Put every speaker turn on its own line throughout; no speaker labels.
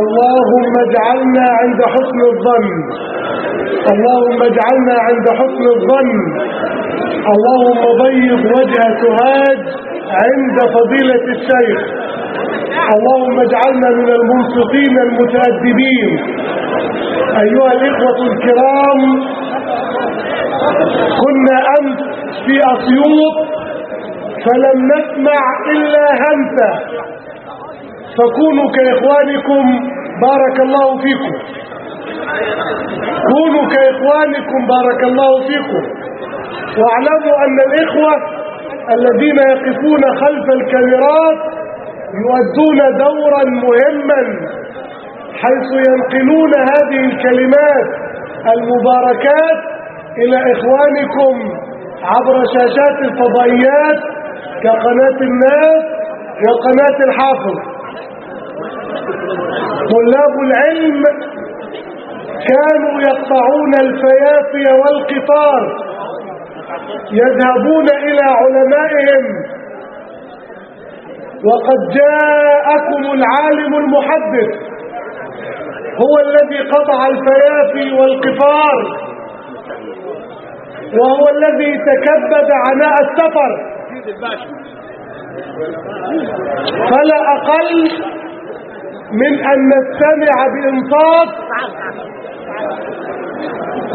اللهم اجعلنا عند حسن الظن. اللهم اجعلنا عند حسن الظن. اللهم بيض وجه سهاد عند فضيلة الشيخ. اللهم اجعلنا من المنصفين المتأدبين. أيها الإخوة الكرام كنا أمس في أسيوط فلم نسمع إلا همسة. فكونوا كإخوانكم بارك الله فيكم كونوا كإخوانكم بارك الله فيكم واعلموا أن الإخوة الذين يقفون خلف الكاميرات يؤدون دورا مهما حيث ينقلون هذه الكلمات المباركات إلى إخوانكم عبر شاشات الفضائيات كقناة الناس وقناة الحافظ. طلاب العلم كانوا يقطعون الفيافي والقطار يذهبون إلى علمائهم. وقد جاءكم العالم المحدث هو الذي قطع الفيافي والقفار وهو الذي تكبد عناء السفر. فلا أقل من أن نستمع بإنصاف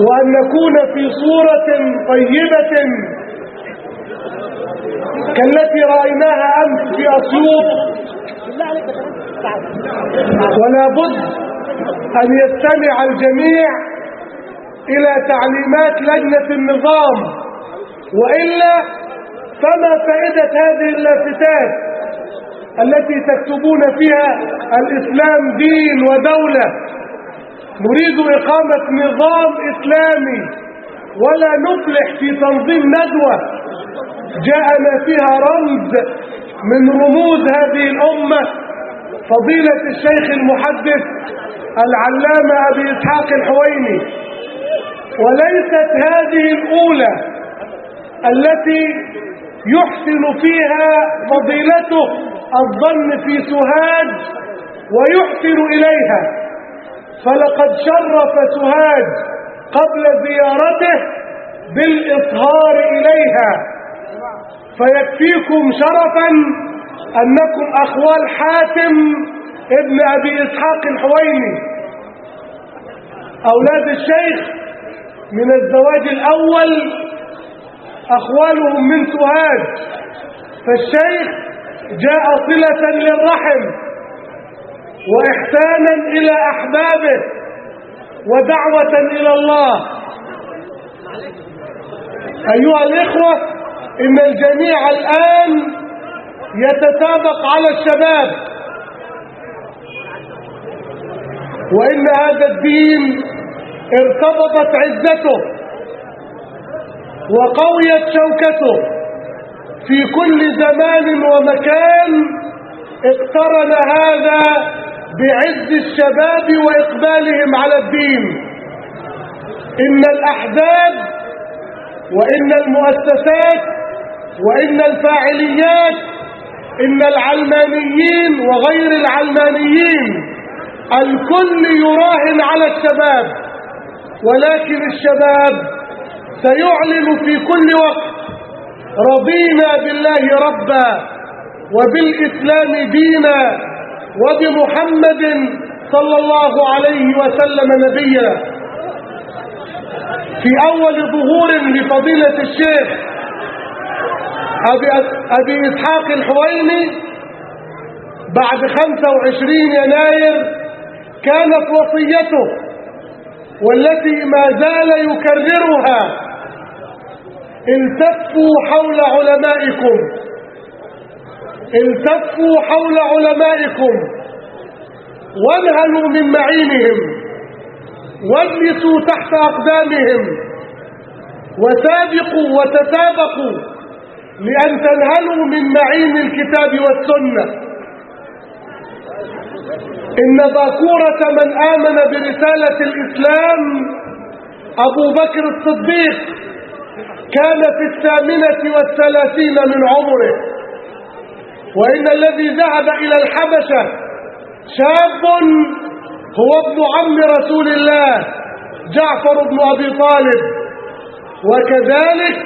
وأن نكون في صورة طيبة كالتي رأيناها أمس في أسيوط ولا بد أن يستمع الجميع إلى تعليمات لجنة النظام وإلا فما فائدة هذه اللافتات؟ التي تكتبون فيها الإسلام دين ودولة. نريد إقامة نظام إسلامي ولا نفلح في تنظيم ندوة. جاءنا فيها رمز من رموز هذه الأمة. فضيلة الشيخ المحدث العلامة أبي إسحاق الحويني. وليست هذه الأولى التي يحسن فيها فضيلته الظن في سهاد ويحسن إليها. فلقد شرف سهاد قبل زيارته بالإصهار إليها. فيكفيكم شرفا أنكم أخوال حاتم ابن أبي إسحاق الحويني. أولاد الشيخ من الزواج الأول أخوالهم من سهاد فالشيخ جاء صلة للرحم وإحسانا إلى أحبابه ودعوة إلى الله. أيها الإخوة إن الجميع الآن يتسابق على الشباب. وإن هذا الدين ارتبطت عزته. وقويت شوكته. في كل زمان ومكان اقترن هذا بعز الشباب وإقبالهم على الدين. إن الأحزاب وإن المؤسسات وإن الفاعليات إن العلمانيين وغير العلمانيين الكل يراهن على الشباب. ولكن الشباب سيعلن في كل وقت رضينا بالله ربا وبالإسلام دينا وبمحمد صلى الله عليه وسلم نبيا. في أول ظهور لفضيلة الشيخ أبي, أبي إسحاق الحويني بعد 25 يناير كانت وصيته والتي ما زال يكررها التفوا حول علمائكم. التفوا حول علمائكم. وانهلوا من معينهم. واجلسوا تحت أقدامهم. وسابقوا وتسابقوا لأن تنهلوا من معين الكتاب والسنة. إن باكورة من آمن برسالة الإسلام أبو بكر الصديق كان في الثامنة والثلاثين من عمره. وإن الذي ذهب إلى الحبشة شاب هو ابن عم رسول الله جعفر بن أبي طالب. وكذلك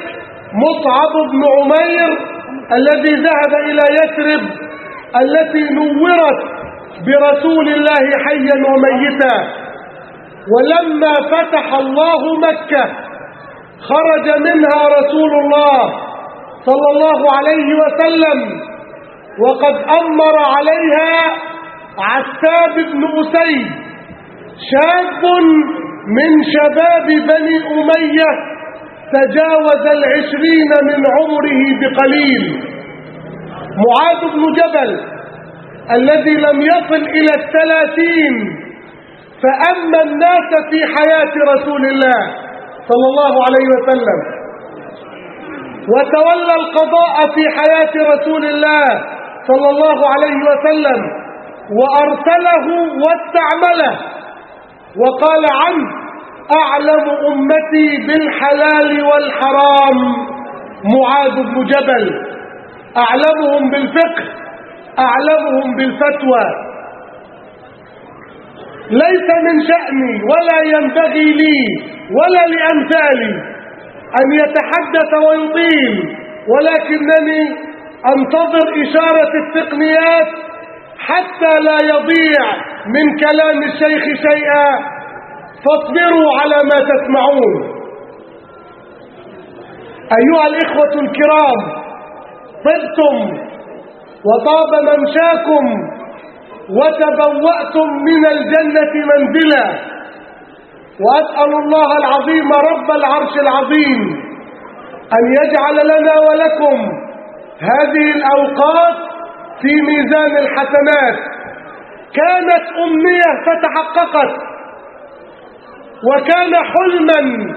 مصعب بن عمير الذي ذهب إلى يثرب التي نورت برسول الله حيا وميتا. ولما فتح الله مكة خرج منها رسول الله صلى الله عليه وسلم وقد أمر عليها عتاب بن أسيد شاب من شباب بني أمية تجاوز العشرين من عمره بقليل. معاذ بن جبل الذي لم يصل إلى الثلاثين فأما الناس في حياة رسول الله صلى الله عليه وسلم. وتولى القضاء في حياة رسول الله صلى الله عليه وسلم وأرسله واستعمله. وقال عنه أعلم أمتي بالحلال والحرام. معاذ بن جبل. أعلمهم بالفقه. أعلمهم بالفتوى. ليس من شأني ولا ينبغي لي ولا لأمثالي أن يتحدث ويطيل ولكنني أنتظر إشارة التقنيات حتى لا يضيع من كلام الشيخ شيئا. فاصبروا على ما تسمعون. أيها الإخوة الكرام طبتم وطاب ممشاكم وتبوأتم من الجنة منزلا. وأسأل الله العظيم رب العرش العظيم أن يجعل لنا ولكم هذه الأوقات في ميزان الحسنات. كانت أمنية فتحققت وكان حلما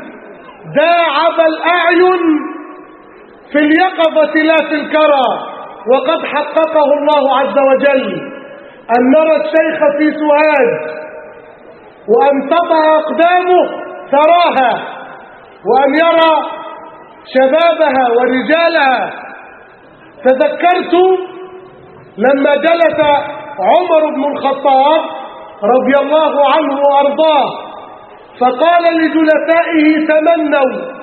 داعب الأعين في اليقظة لا في الكرى وقد حققه الله عز وجل. أن نرى الشيخ في سوهاج وأن تضع أقدامه ثراها وأن يرى شبابها ورجالها. تذكرت لما جلس عمر بن الخطاب رضي الله عنه وأرضاه فقال لجلسائه تمنوا.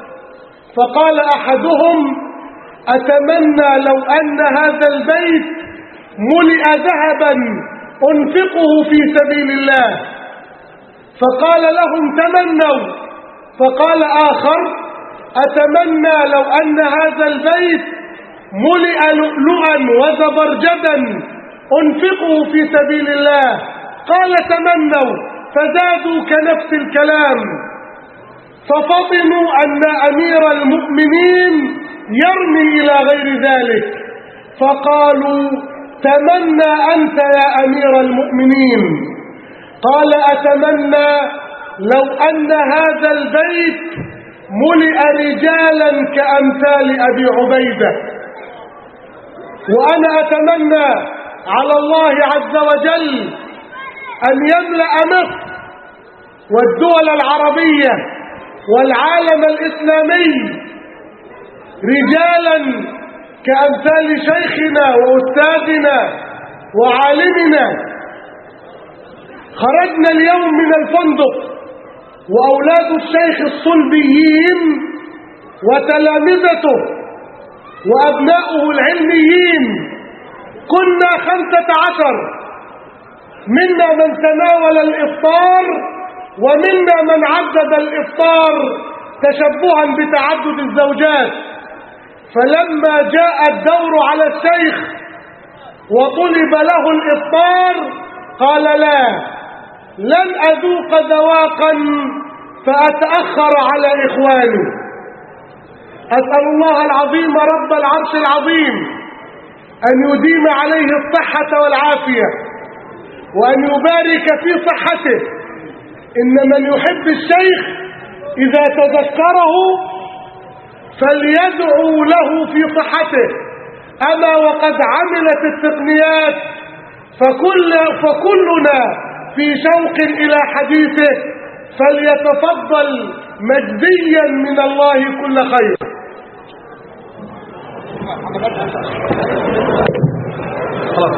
فقال أحدهم أتمنى لو أن هذا البيت ملئ ذهبا. أنفقه في سبيل الله. فقال لهم تمنوا. فقال آخر أتمنى لو أن هذا البيت ملئ لؤلؤا وزبرجدا. أنفقه في سبيل الله. قال تمنوا. فزادوا كنفس الكلام. ففطنوا أن أمير المؤمنين يرمي إلى غير ذلك. فقالوا تمنى أنت يا أمير المؤمنين. قال أتمنى لو أن هذا البيت ملئ رجالا كأمثال أبي عبيدة. وأنا أتمنى على الله عز وجل أن يملأ مصر والدول العربية والعالم الإسلامي رجالا كأمثال شيخنا وأستاذنا وعالمنا. خرجنا اليوم من الفندق وأولاد الشيخ الصلبيين وتلامذته وأبناؤه العلميين. كنا خمسة عشر. منا من تناول الإفطار ومنا من عدد الإفطار تشبها بتعدد الزوجات. فلما جاء الدور على الشيخ وطلب له الإفطار قال لا لن أذوق ذواقا فأتأخر على إخواني. أسأل الله العظيم رب العرش العظيم أن يديم عليه الصحة والعافية وأن يبارك في صحته. إن من يحب الشيخ إذا تذكره فليدعوا له في صحته. أما وقد عملت التقنيات فكل فكلنا في شوق إلى حديثه فليتفضل مجديا من الله كل خير. خلاص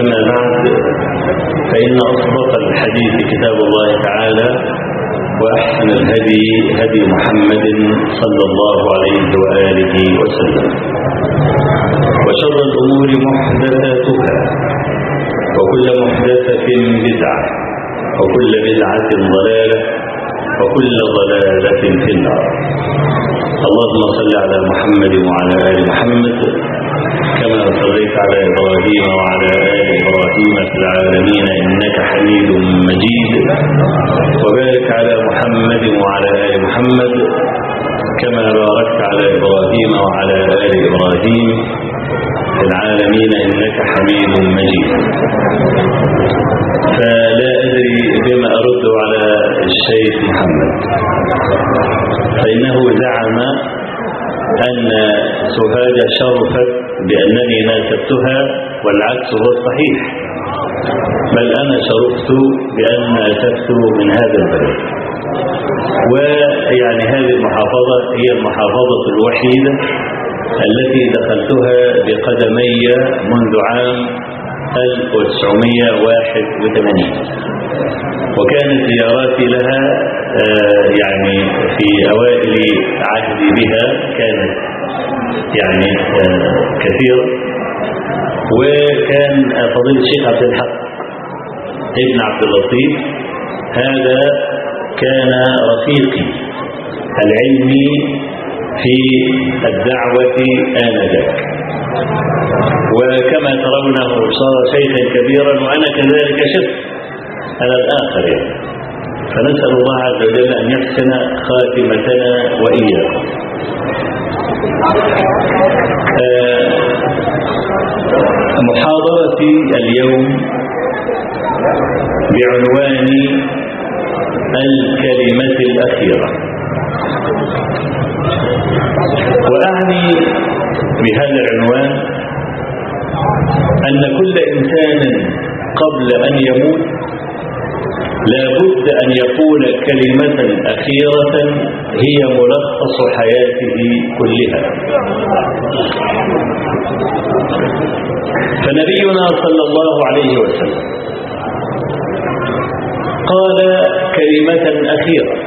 أما بعد فإن أصدق الحديث كتاب الله تعالى وأحسن الهدي هدي محمد صلى الله عليه وآله وسلم. وشر الأمور محدثاتها وكل محدثة بدعة وكل بدعة ضلالة وكل ضلالة في النار. اللهم صل على محمد وعلى آل محمد كما صليت على إبراهيم وعلى آل إبراهيم في العالمين إنك حميد مجيد. وبارك على محمد وعلى آل محمد كما باركت على إبراهيم وعلى آل إبراهيم في العالمين إنك حميد مجيد. فلا أدري بما أرد على الشيخ محمد. فإنه زعم أن سهاد شرفت بأنني ناسبتها والعكس هو الصحيح. بل أنا شرفت بأن ناسبت من هذا البلد. ويعني هذه المحافظة هي المحافظة الوحيدة التي دخلتها بقدمي منذ عام 1981 وكانت زياراتي لها يعني في أوائل عهدي بها كانت يعني كثيرة. وكان فضيلة الشيخ عبد الحق ابن عبد اللطيف هذا كان رفيقي العلمي في الدعوة آنذاك. وكما ترونه صار شيخا كبيرا وأنا كذلك شف على الآخر يعني. فنسأل الله عز وجل أن يحسن خاتمتنا وإياكم. محاضرتي اليوم بعنوان الكلمة الأخيرة. وأعني بهذا العنوان أن كل إنسان قبل أن يموت لا بد أن يقول كلمة أخيرة هي ملخص حياته كلها. فنبينا صلى الله عليه وسلم قال كلمة أخيرة.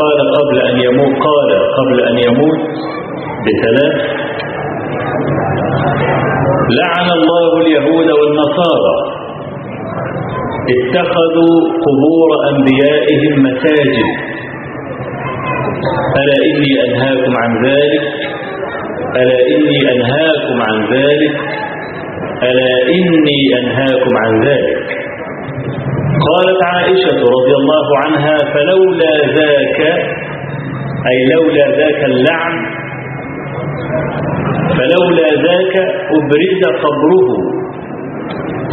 قال قبل أن يموت قال قبل أن يموت بثلاث لعن الله اليهود والنصارى. اتخذوا قبور أنبيائهم مساجد. ألا إني أنهاكم عن ذلك؟ ألا إني أنهاكم عن ذلك؟ ألا إني أنهاكم عن ذلك؟ قالت عائشة رضي الله عنها فلولا ذاك أي لولا ذاك اللعن فلولا ذاك أبرز قبره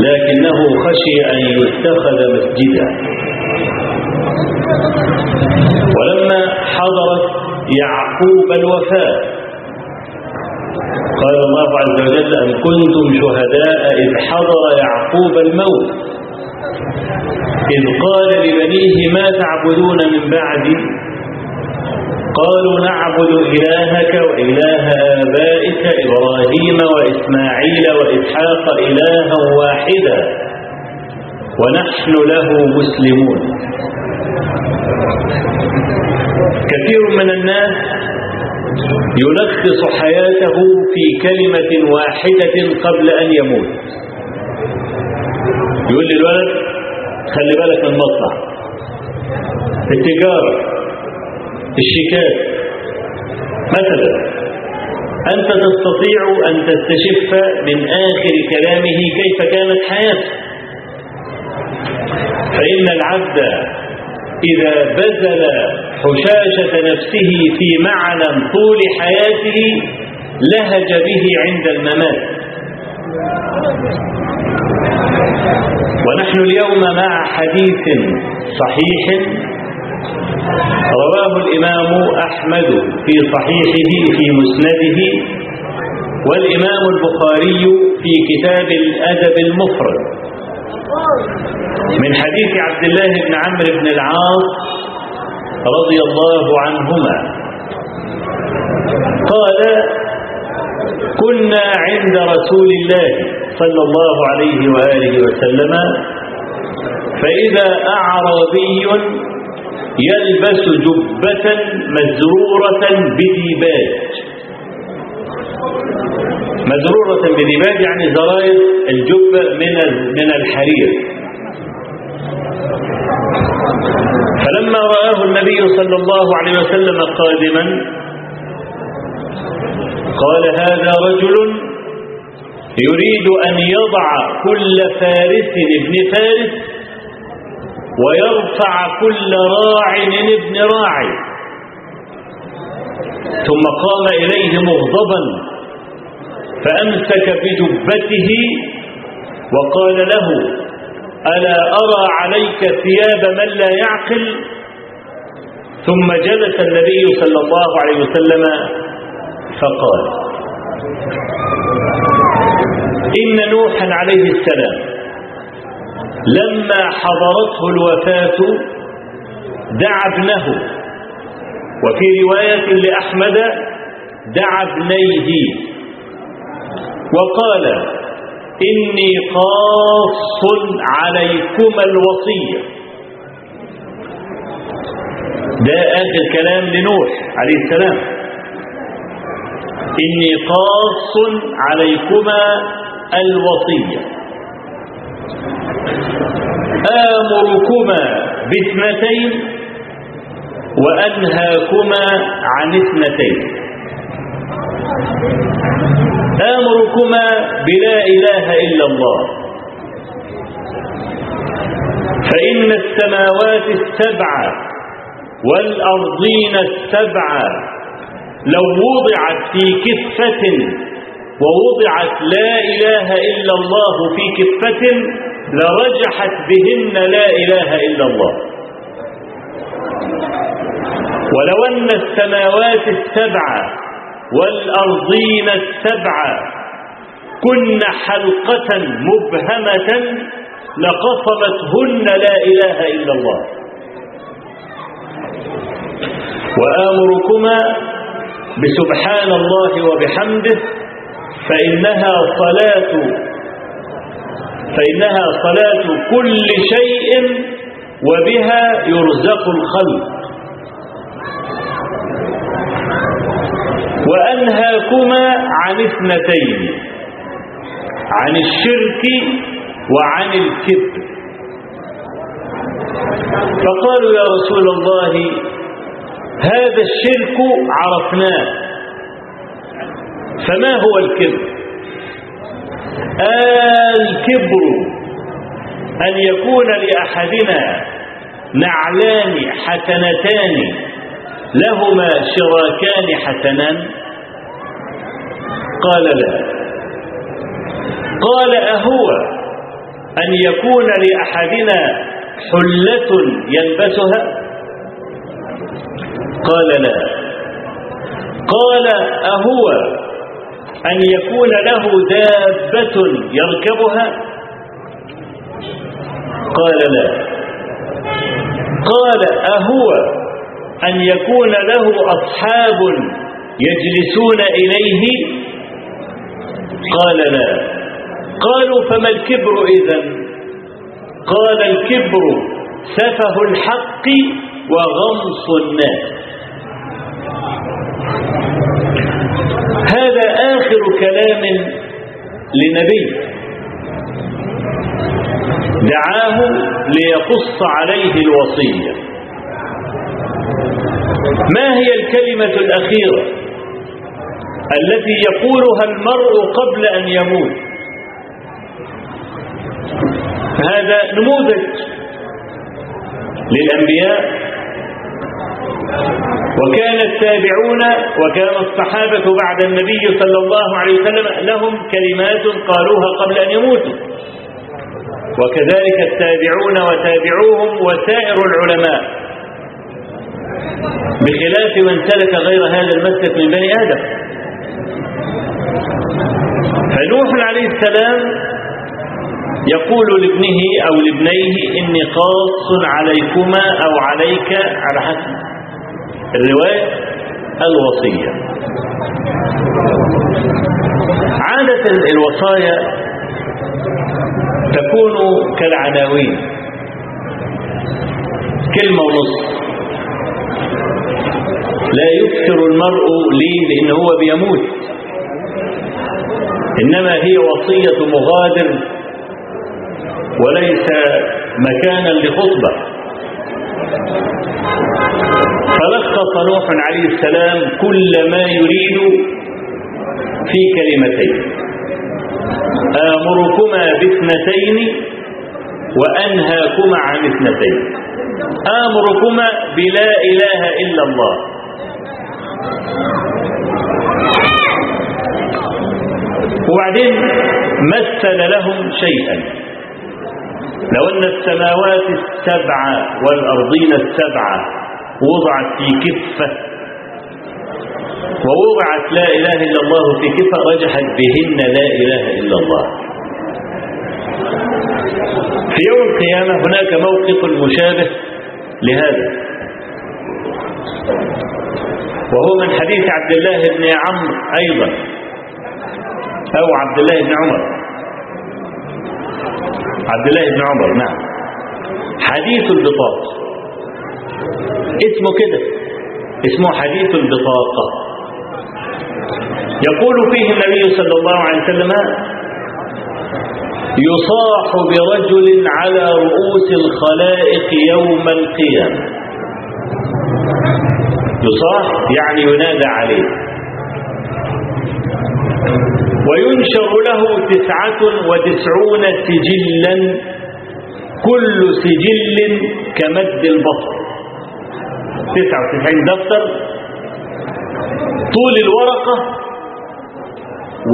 لكنه خشي أن يتخذ مسجدا. ولما حضرت يعقوب الوفاة قال الله عز وجل أن كنتم شهداء إذ حضر يعقوب الموت؟ إذ قال لبنيه ما تعبدون من بعدي؟ قالوا نعبد إلهك وإله آبائك إبراهيم وإسماعيل وإسحاق إلها واحدا ونحن له مسلمون. كثير من الناس يلخص حياته في كلمة واحدة قبل أن يموت. يقول للولد خلي بالك من المصنع التجارة الشيكات. مثلا أنت تستطيع أن تستشف من آخر كلامه كيف كانت حياته. فإن العبد إذا بذل حشاشة نفسه في معنى طول حياته لهج به عند الممات. ونحن اليوم مع حديث صحيح رواه الإمام أحمد في صحيحه في مسنده والإمام البخاري في كتاب الأدب المفرد. من حديث عبد الله بن عمرو بن العاص رضي الله عنهما. قال كنا عند رسول الله صلى الله عليه وآله وسلم فإذا أعرابي يلبس جبة مزرورة بديباج مزرورة بديباج يعني زراير الجبة من من الحرير. فلما رآه النبي صلى الله عليه وسلم قادما قال هذا رجل يريد أن يضع كل فارس ابن فارس ويرفع كل راع ابن راعي ثم قام إليه مغضبا فأمسك بجبته وقال له ألا أرى عليك ثياب من لا يعقل? ثم جلس النبي صلى الله عليه وسلم فقال إن نوحا عليه السلام لما حضرته الوفاة دعا ابنه وفي رواية لأحمد دعا ابنيه وقال إني قاص عليكما الوصية. ده آخر كلام لنوح عليه السلام. إني قاص عليكما الوصية. آمركما باثنتين وأنهاكما عن اثنتين. آمركما بلا إله إلا الله. فإن السماوات السبع والأرضين السبع لو وضعت في كفة ووضعت لا إله إلا الله في كفة لرجحت بهن لا إله إلا الله. ولو أن السماوات السبع والأرضين السبع كن حلقة مبهمة لقصمتهن لا إله إلا الله. وآمركما بسبحان الله وبحمده فإنها صلاة فإنها صلاة كل شيء وبها يرزق الخلق. وأنهاكما عن اثنتين عن الشرك وعن الكبر فقالوا يا رسول الله هذا الشرك عرفناه. فما هو الكبر؟ الكبر أن يكون لأحدنا نعلان حسنتان لهما شراكان حسنان قال لا. قال أهو أن يكون لأحدنا حلة يلبسها؟ قال لا. قال أهو أن يكون له دابة يركبها؟ قال لا. قال أهو أن يكون له أصحاب يجلسون إليه؟ قال لا. قالوا فما الكبر إذن؟ قال الكبر سفه الحق وغمص الناس. هذا آخر كلام لنبي. دعاه ليقص عليه الوصية. ما هي الكلمة الأخيرة التي يقولها المرء قبل أن يموت؟ هذا نموذج للأنبياء وكان التابعون وكان الصحابة بعد النبي صلى الله عليه وسلم لهم كلمات قالوها قبل أن يموتوا. وكذلك التابعون وتابعوهم وسائر العلماء. بخلاف من سلك غير هذا المسلك من بني آدم. فنوح عليه السلام يقول لابنه أو لابنيه إني قاص عليكما أو عليك على حسب. الرواية الوصية. عادة الوصايا تكون كالعناوين. كلمة ونص. لا يكثر المرء ليه لأن هو بيموت. إنما هي وصية مغادر وليس مكانا لخطبة. فلخص نوح عليه السلام كل ما يريد في كلمتين. آمركما باثنتين وأنهاكما عن اثنتين. آمركما بلا إله إلا الله. وبعدين مثل لهم شيئا. لو أن السماوات السبعة والأرضين السبعة وضعت في كفة. ووضعت لا إله إلا الله في كفة رجحت بهن لا إله إلا الله. في يوم القيامة هناك موقف مشابه لهذا. وهو من حديث عبد الله بن عمرو أيضا. أو عبد الله بن عمر. عبد الله بن عمر نعم. حديث البطاقة اسمه كده. اسمه حديث البطاقة. يقول فيه النبي صلى الله عليه وسلم يصاح برجل على رؤوس الخلائق يوم القيامة. يصاح يعني ينادى عليه. وينشر له تسعة وتسعون سجلا كل سجل كمد البطن. 99 دفتر طول الورقة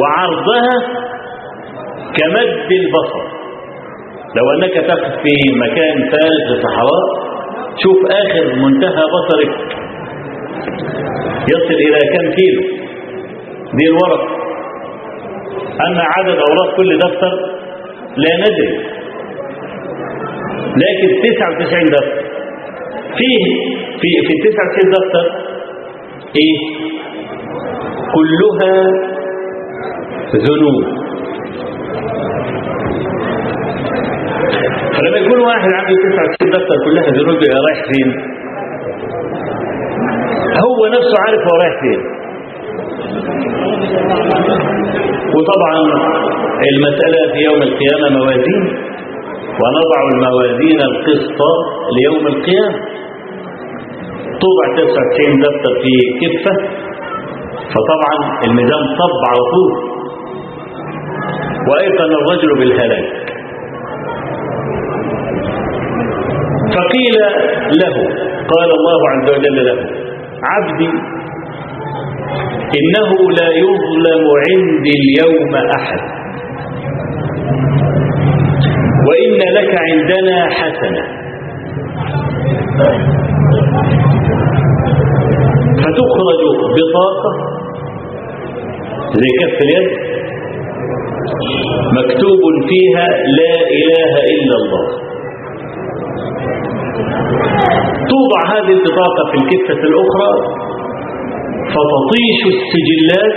وعرضها كمد البصر. لو أنك تقف في مكان فارغ في صحراء شوف آخر منتهى بصرك. يصل إلى كم كيلو؟ دي الورقة أما عدد أوراق كل دفتر لا ندري. لكن 99 دفتر. فيه في في ال 99 دفتر إيه؟ كلها ذنوب. فلما يكون واحد عنده 99 دفتر كلها ذنوب يبقى رايح فين؟ هو نفسه عارف هو رايح فين. وطبعا المسألة في يوم القيامة موازين. ونضع الموازين القسط ليوم القيامة. توضع 99 دفتر في كفة. فطبعا الميزان صب على طول وأيقن الرجل بالهلاك. فقيل له قال الله عز وجل له عبدي إنه لا يظلم عندي اليوم أحد. وإن لك عندنا حسنة. فتخرج بطاقة زي كف اليد مكتوب فيها لا إله إلا الله. توضع هذه البطاقة في الكفة الأخرى فتطيش السجلات.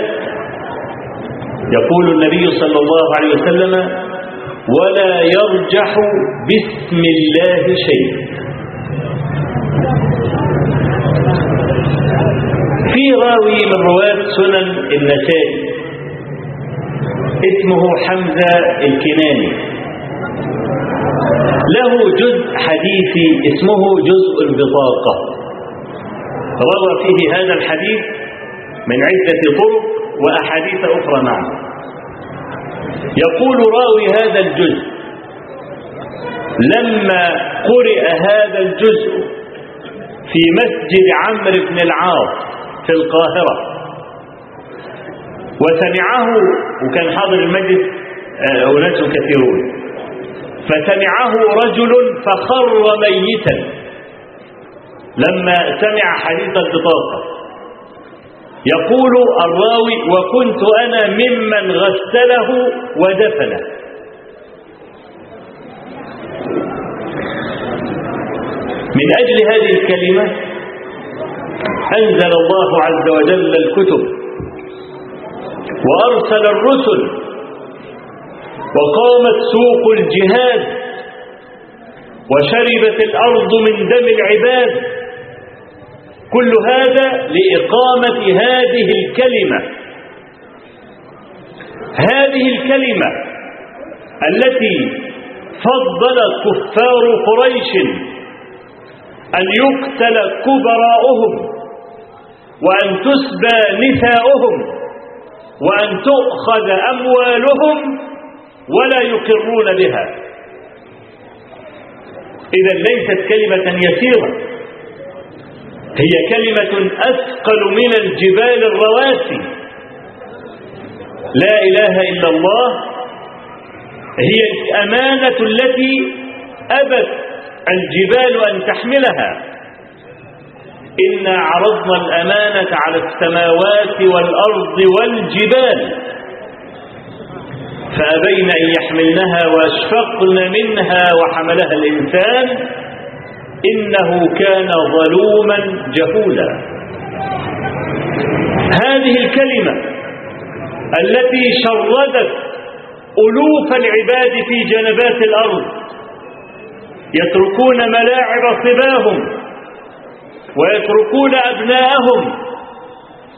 يقول النبي صلى الله عليه وسلم ولا يرجح باسم الله شيء. في راوي من رواة سنن النسائي. اسمه حمزة الكناني. له جزء حديثي اسمه جزء البطاقة. روى فيه هذا الحديث من عدة طرق وأحاديث أخرى معه يقول راوي هذا الجزء لما قرئ هذا الجزء في مسجد عمرو بن العاص في القاهرة. وسمعه وكان حاضر المجلس أناس كثيرون. فسمعه رجل فخر ميتا. لما سمع حديث البطاقة يقول الراوي وكنت أنا ممن غسله ودفنه. من أجل هذه الكلمة أنزل الله عز وجل الكتب وأرسل الرسل وقامت سوق الجهاد وشربت الأرض من دم العباد كل هذا لإقامة هذه الكلمة. هذه الكلمة التي فضل كفار قريش أن يقتل كبراؤهم. وأن تسبى نساؤهم وأن تؤخذ أموالهم ولا يقرون بها. إذا ليست كلمة يسيرة هي كلمة أثقل من الجبال الرواسي. لا إله إلا الله هي الأمانة التي أبت الجبال أن تحملها. إنا عرضنا الأمانة على السماوات والأرض والجبال فأبين أن يحملنها وأشفقن منها وحملها الإنسان إنه كان ظلوما جهولا. هذه الكلمة التي شردت ألوف العباد في جنبات الأرض يتركون ملاعب صباهم ويتركون أبناءهم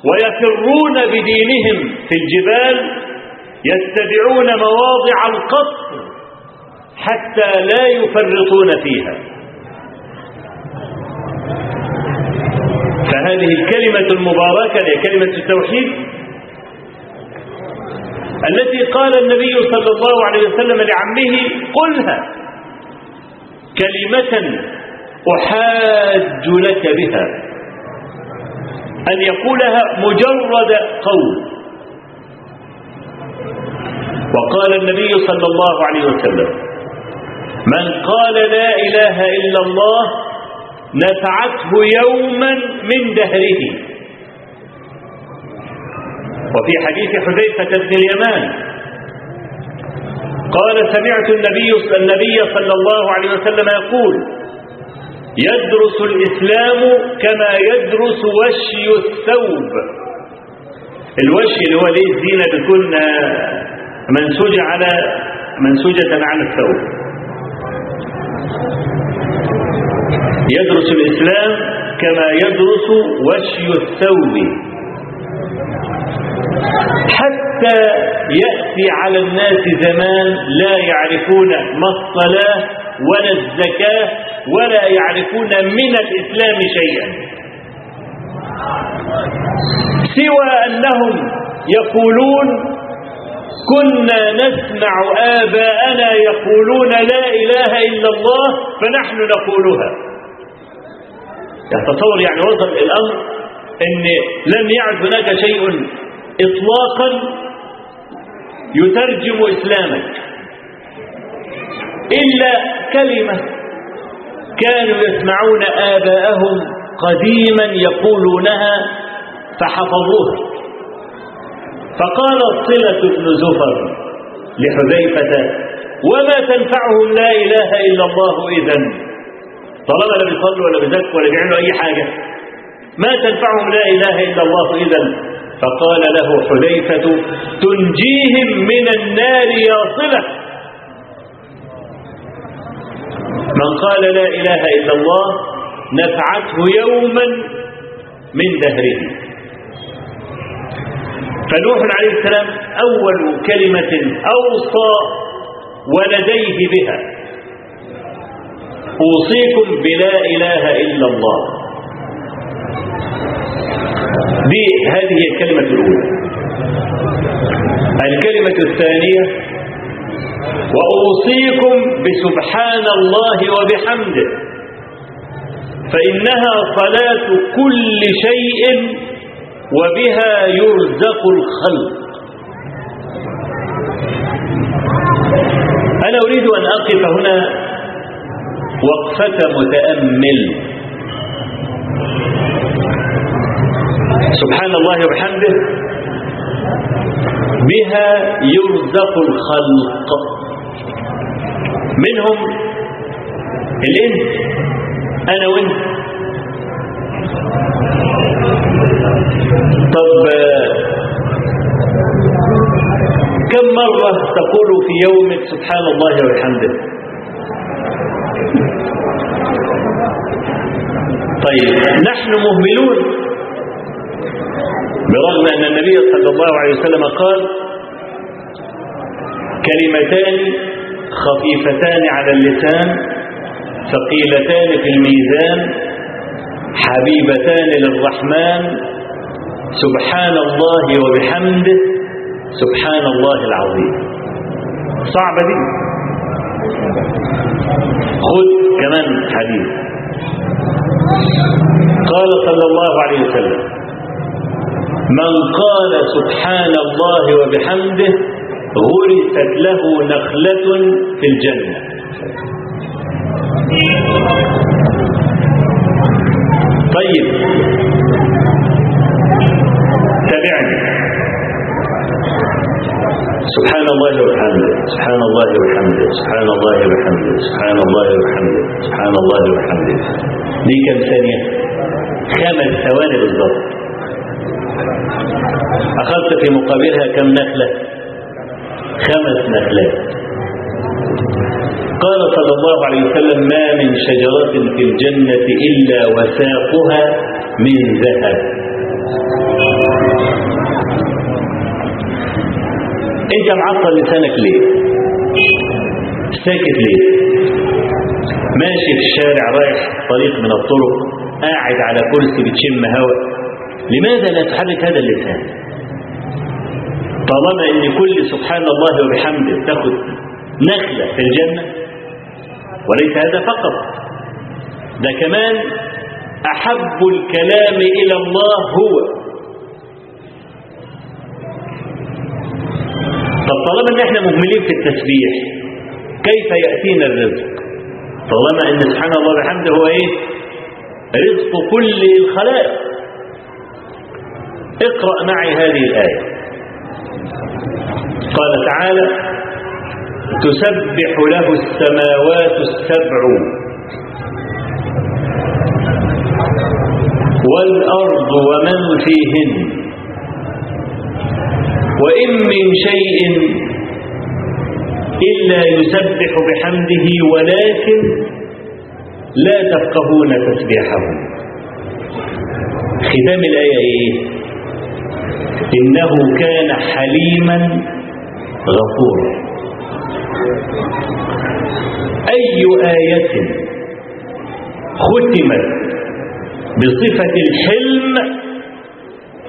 ويفرون بدينهم في الجبال يتبعون مواضع القصر حتى لا يفرطون فيها. فهذه الكلمة المباركة هي كلمة التوحيد التي قال النبي صلى الله عليه وسلم لعمه قلها كلمة أحاج لك بها. أن يقولها مجرد قول. وقال النبي صلى الله عليه وسلم من قال لا إله إلا الله نفعته يوما من دهره. وفي حديث حذيفة بن اليمان قال سمعت النبي النبي صلى الله عليه وسلم يقول يدرس الإسلام كما يدرس وشي الثوب. الوشي اللي هو ليه الزينة بتكون منسوجة على منسوجة على الثوب. يدرس الإسلام كما يدرس وشي الثوب. حتى يأتي على الناس زمان لا يعرفون ما الصلاة ولا الزكاة ولا يعرفون من الإسلام شيئا. سوى أنهم يقولون كنا نسمع آباءنا يقولون لا إله إلا الله فنحن نقولها. تصور يعني وصل الأمر أن لم يعد هناك شيء إطلاقا يترجم إسلامك. إلا كلمة. كانوا يسمعون آباءهم قديما يقولونها فحفظوها فقال صلة بن زفر لحذيفة وما تنفعهم لا إله إلا الله إذن. طالما لا بيصلوا ولا بيزكوا ولا بيعملوا أي حاجة. ما تنفعهم لا إله إلا الله إذن. فقال له حذيفة تنجيهم من النار يا صلة. من قال لا إله إلا الله نفعته يوما من دهره. فنوح عليه السلام أول كلمة أوصى ولديه بها. أوصيكم بلا إله إلا الله. دي هذه الكلمة الأولى. الكلمة الثانية وأوصيكم بسبحان الله وبحمده. فإنها صلاة كل شيء وبها يرزق الخلق. ألا أريد أن أقف هنا وقفة متأمل. سبحان الله وبحمده. بها يرزق الخلق. منهم الإنس. أنا وأنت. طب كم مرة تقول في يومك سبحان الله وبحمده طيب نحن مهملون. برغم أن النبي صلى الله عليه وسلم قال كلمتان خفيفتان على اللسان ثقيلتان في الميزان حبيبتان للرحمن سبحان الله وبحمده سبحان الله العظيم. صعبة دي؟ خذ كمان حديث. قال صلى الله عليه وسلم من قال سبحان الله وبحمده غرست له نخلة في الجنة. طيب. تابعني. سبحان الله وبحمده سبحان الله وبحمده سبحان الله وبحمده سبحان الله وبحمده سبحان الله وبحمده. دي كم ثانية؟ خمس ثواني بالضبط. أخذت في مقابلها كم نخلة؟ خمس نخلات. قال صلى الله عليه وسلم ما من شجرة في الجنة إلا وساقها من ذهب. انت معطل لسانك ليه؟ ساكت ليه؟ ماشي في الشارع رايح طريق من الطرق قاعد على كرسي بتشم هواء لماذا لا تحرك هذا اللسان؟ طالما إن كل سبحان الله وبحمده تاخد نخلة في الجنة وليس هذا فقط ده كمان أحب الكلام إلى الله هو. طب طالما إن إحنا مهملين في التسبيح كيف يأتينا الرزق؟ طالما إن سبحان الله وبحمده هو إيه؟ رزق كل الخلائق. اقرأ معي هذه الآية. قال تعالى تسبح له السماوات السبع والأرض ومن فيهن. وإن من شيء إلا يسبح بحمده ولكن لا تفقهون تسبيحهم ختام الآية إيه؟ إنه كان حليما غفورا أي آية ختمت بصفة الحلم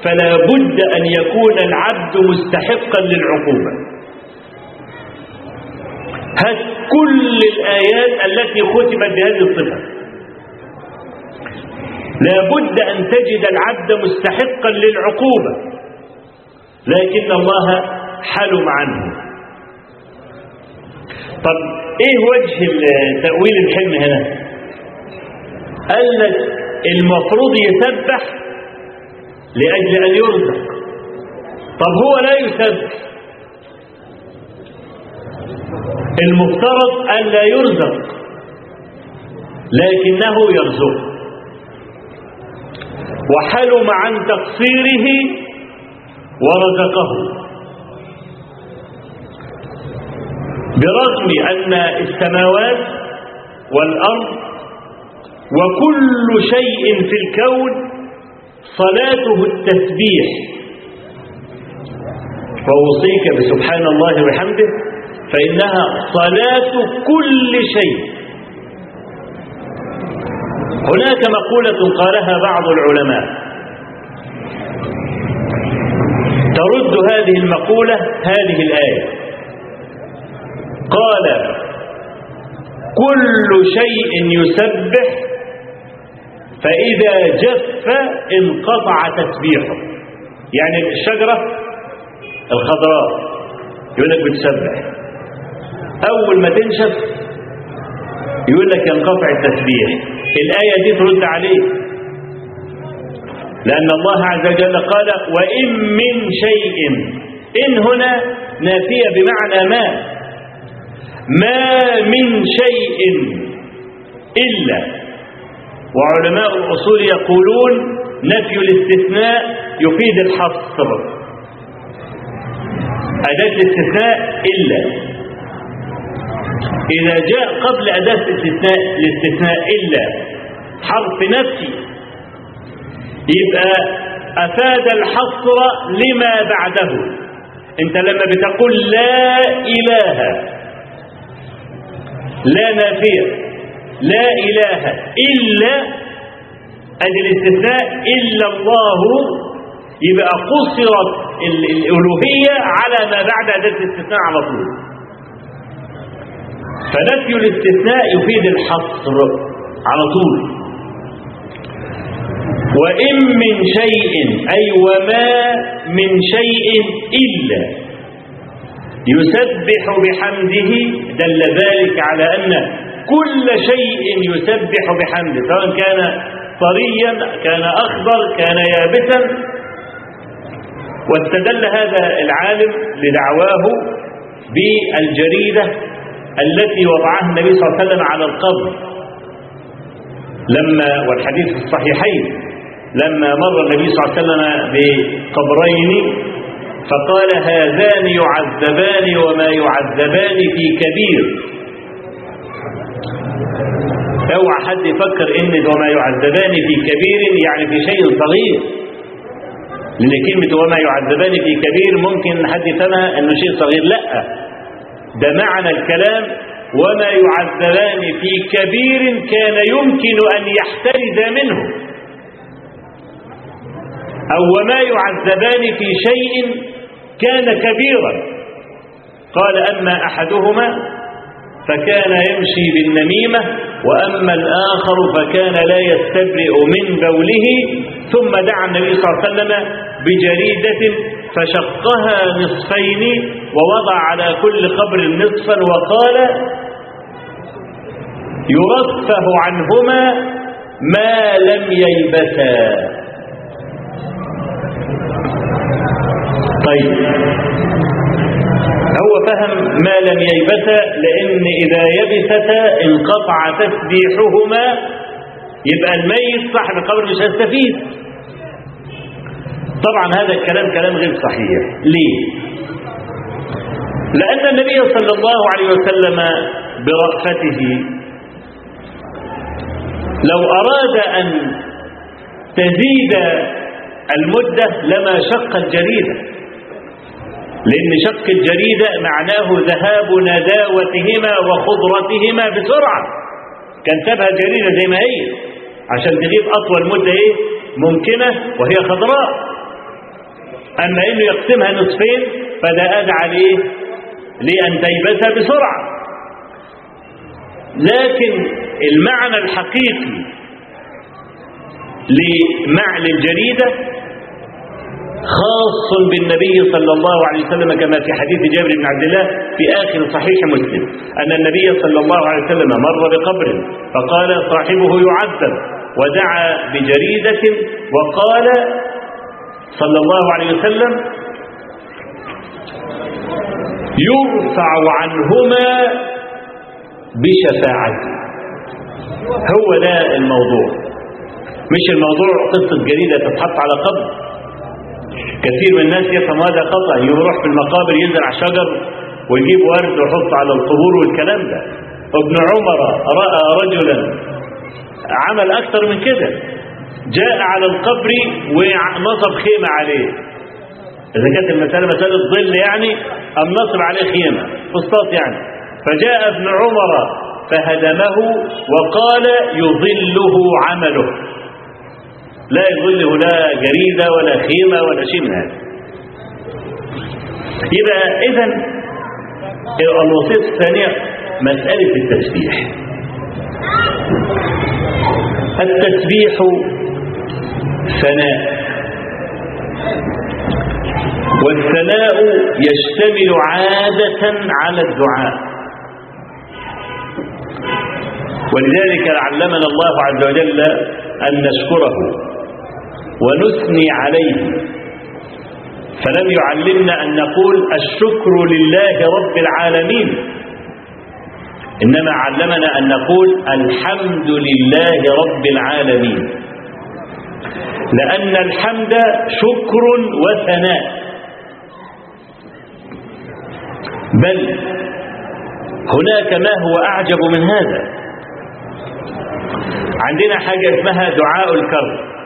فلا بد أن يكون العبد مستحقا للعقوبة. هات كل الآيات التي ختمت بهذه الصفة. لا بد أن تجد العبد مستحقا للعقوبة. لكن الله حلم عنه طب إيه وجه تأويل الحلم هنا؟ قال لك المفروض يسبح لأجل أن يرزق. طب هو لا يسبح. المفترض أن لا يرزق لكنه يرزق. وحلم عن تقصيره ورزقه. برغم أن السماوات والأرض وكل شيء في الكون صلاته التسبيح. فأوصيك بسبحان الله وبحمده فإنها صلاة كل شيء. هناك مقولة قالها بعض العلماء ترد هذه المقولة هذه الآية. قال كل شيء يسبح فإذا جف انقطع تسبيحه. يعني الشجرة الخضراء يقول لك بتسبح. أول ما تنشف يقول لك ينقطع التسبيح. الآية دي ترد عليه لأن الله عز وجل قال وإن من شيء إن هنا نافية بمعنى ما. ما من شيء إلا. وعلماء الأصول يقولون نفي الاستثناء يفيد الحصر أداة الاستثناء إلا. إذا جاء قبل أداة الاستثناء الاستثناء إلا. حرف نفي يبقى أفاد الحصر لما بعده. أنت لما بتقول لا إله لا نافية لا إله إلا أدي الاستثناء إلا الله يبقى قصرت الألوهية على ما بعد أداة الاستثناء على طول. فنفي الاستثناء يفيد الحصر على طول. وإن من شيء أي وما من شيء إلا يسبح بحمده دل ذلك على أن كل شيء يسبح بحمده سواء كان طريا كان أخضر كان يابسا. واستدل هذا العالم لدعواه بالجريدة التي وضعها النبي صلى الله عليه وسلم على القبر. لما والحديث في الصحيحين لما مر النبي صلى الله عليه وسلم بقبرين فقال هذان يعذبان وما يعذبان في كبير. أوعى حد يفكر إن وما يعذبان في كبير يعني في شيء صغير. لأن كلمة وما يعذبان في كبير ممكن حد يفهمها إنه شيء صغير. لأ. ده معنى الكلام وما يعذبان في كبير كان يمكن أن يحترز منه. أو وما يعذبان في شيء كان كبيرا. قال أما أحدهما فكان يمشي بالنميمة وأما الآخر فكان لا يستبرئ من بوله. ثم دعا النبي صلى الله عليه وسلم بجريدة فشقها نصفين ووضع على كل قبر نصفا وقال يرفه عنهما ما لم ييبسا طيب. هو فهم ما لم ييبسا لأن إذا يبستا انقطع تسبيحهما يبقى الميت صاحب القبر مش هيستفيد. طبعا هذا الكلام كلام غير صحيح. ليه؟ لأن النبي صلى الله عليه وسلم برأفته لو أراد أن تزيد المدة لما شق الجريدة. لأن شق الجريدة معناه ذهاب نداوتهما وخضرتهما بسرعة. كان سابها جريدة زي ما هي. عشان تغيب أطول مدة إيه؟ ممكنة وهي خضراء. أما إنه يقسمها نصفين فده أدعى ليه لأن تيبسها بسرعة. لكن المعنى الحقيقي لمعنى الجريدة خاص بالنبي صلى الله عليه وسلم كما في حديث جابر بن عبد الله في آخر صحيح مسلم أن النبي صلى الله عليه وسلم مر بقبر فقال صاحبه يعذب ودعا بجريدة وقال صلى الله عليه وسلم يرفع عنهما بشفاعته. هو ده الموضوع مش الموضوع قصة جريدة تتحط على قبر. كثير من الناس يفهم هذا خطأ. يروح في المقابر يزرع شجر ويجيب ورد ويحط على القبور والكلام ده. ابن عمر رأى رجلا عمل أكثر من كده. جاء على القبر ونصب خيمة عليه. إذا كانت المسألة مسألة ظل يعني أم نصب عليه خيمة فسطاط يعني. فجاء ابن عمر فهدمه وقال يظله عمله. لا يظله لا جريدة ولا خيمة ولا شيء من هذا. يبقى إذا الوصية الثانية مسألة التسبيح. التسبيح ثناء. والثناء يشتمل عادة على الدعاء. ولذلك علمنا الله عز وجل أن نشكره. ونثني عليه. فلم يعلمنا أن نقول الشكر لله رب العالمين. إنما علمنا أن نقول الحمد لله رب العالمين. لأن الحمد شكر وثناء. بل هناك ما هو أعجب من هذا. عندنا حاجة اسمها دعاء الكرب.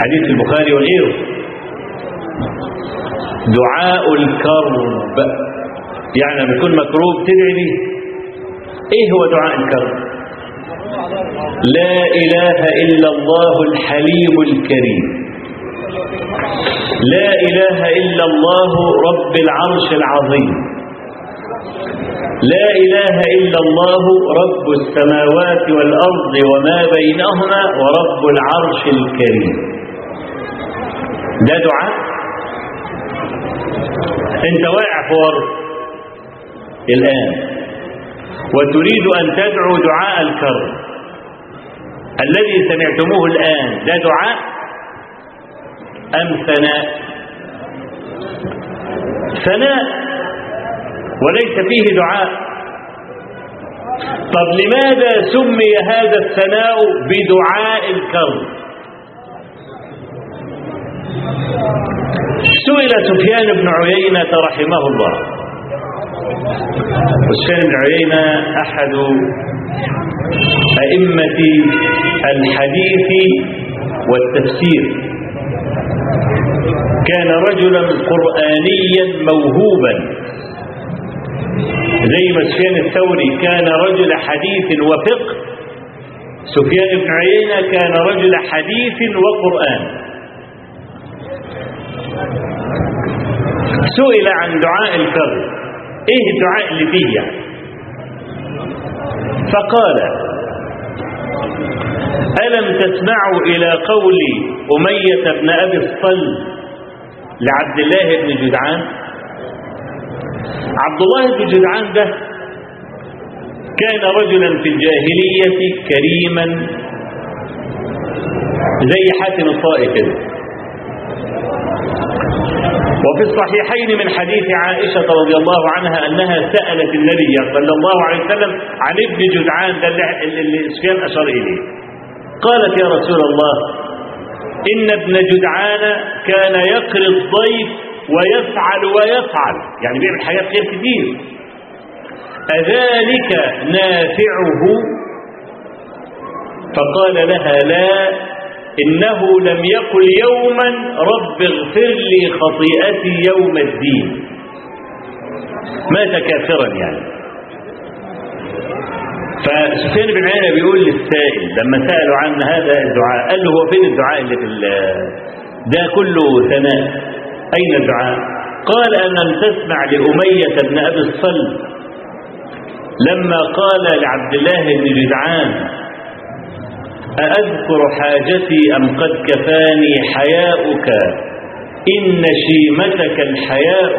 حديث البخاري وغيره دعاء الكرب. يعني لما يكون مكروب تدعي ليه إيه هو دعاء الكرب؟ لا إله إلا الله الحليم الكريم. لا إله إلا الله رب العرش العظيم. لا إله إلا الله رب السماوات والأرض وما بينهما ورب العرش الكريم. ده دعاء؟ أنت واقع في ورط الآن. وتريد أن تدعو دعاء الكرب. الذي سمعتموه الآن ده دعاء؟ أم ثناء؟ ثناء. وليس فيه دعاء. طب لماذا سمي هذا الثناء بدعاء الكرب؟ سئل سفيان بن عيينة رحمه الله. وسفيان بن عيينة أحد أئمة الحديث والتفسير. كان رجلا قرآنيا موهوبا. زي ما سفيان الثوري كان رجل حديث وفقه سفيان بن عيينة كان رجل حديث وقرآن. سئل عن دعاء الكرب إيه فيه يعني؟ فقال ألم تسمعوا إلى قول أمية بن أبي الصل لعبد الله بن جدعان؟ عبد الله بن جدعان ده كان رجلا في الجاهلية كريما زي حاتم الطائي كده. وفي الصحيحين من حديث عائشة رضي الله عنها أنها سألت النبي صلى الله عليه وسلم عن ابن جدعان ده اللي سفيان أشار إليه قالت يا رسول الله إن ابن جدعان كان يقري الضيف ويفعل ويفعل. يعني بيعمل حاجات خير كتير. أذلك نافعه. فقال لها لا إنه لم يقل يوما رب اغفر لي خطيئتي يوم الدين. مات كافرا يعني. فسفيان بن عيينة بيقول للسائل لما سألوا عن هذا الدعاء قال له هو فين الدعاء اللي في ده كله ثناء؟ أين الدعاء قال ألم تسمع لأمية بن أبي الصلب؟ لما قال لعبد الله بن جدعان أأذكر حاجتي أم قد كفاني حياؤك؟ إن شيمتك الحياء.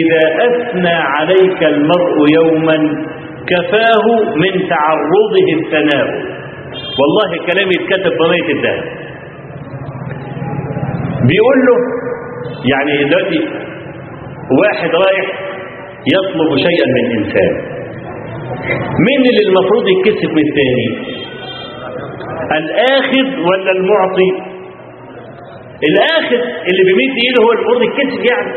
إذا أثنى عليك المرء يوما كفاه من تعرضه الثناء. والله كلامي اتكتب بمية الدهب بيقول له يعني دلوقتي واحد رايح يطلب شيئا من إنسان. مين اللي المفروض يتكسب من الثاني؟ الآخذ ولا المعطي؟ الآخذ اللي بيمد إيده هو المفروض يتكسب يعني.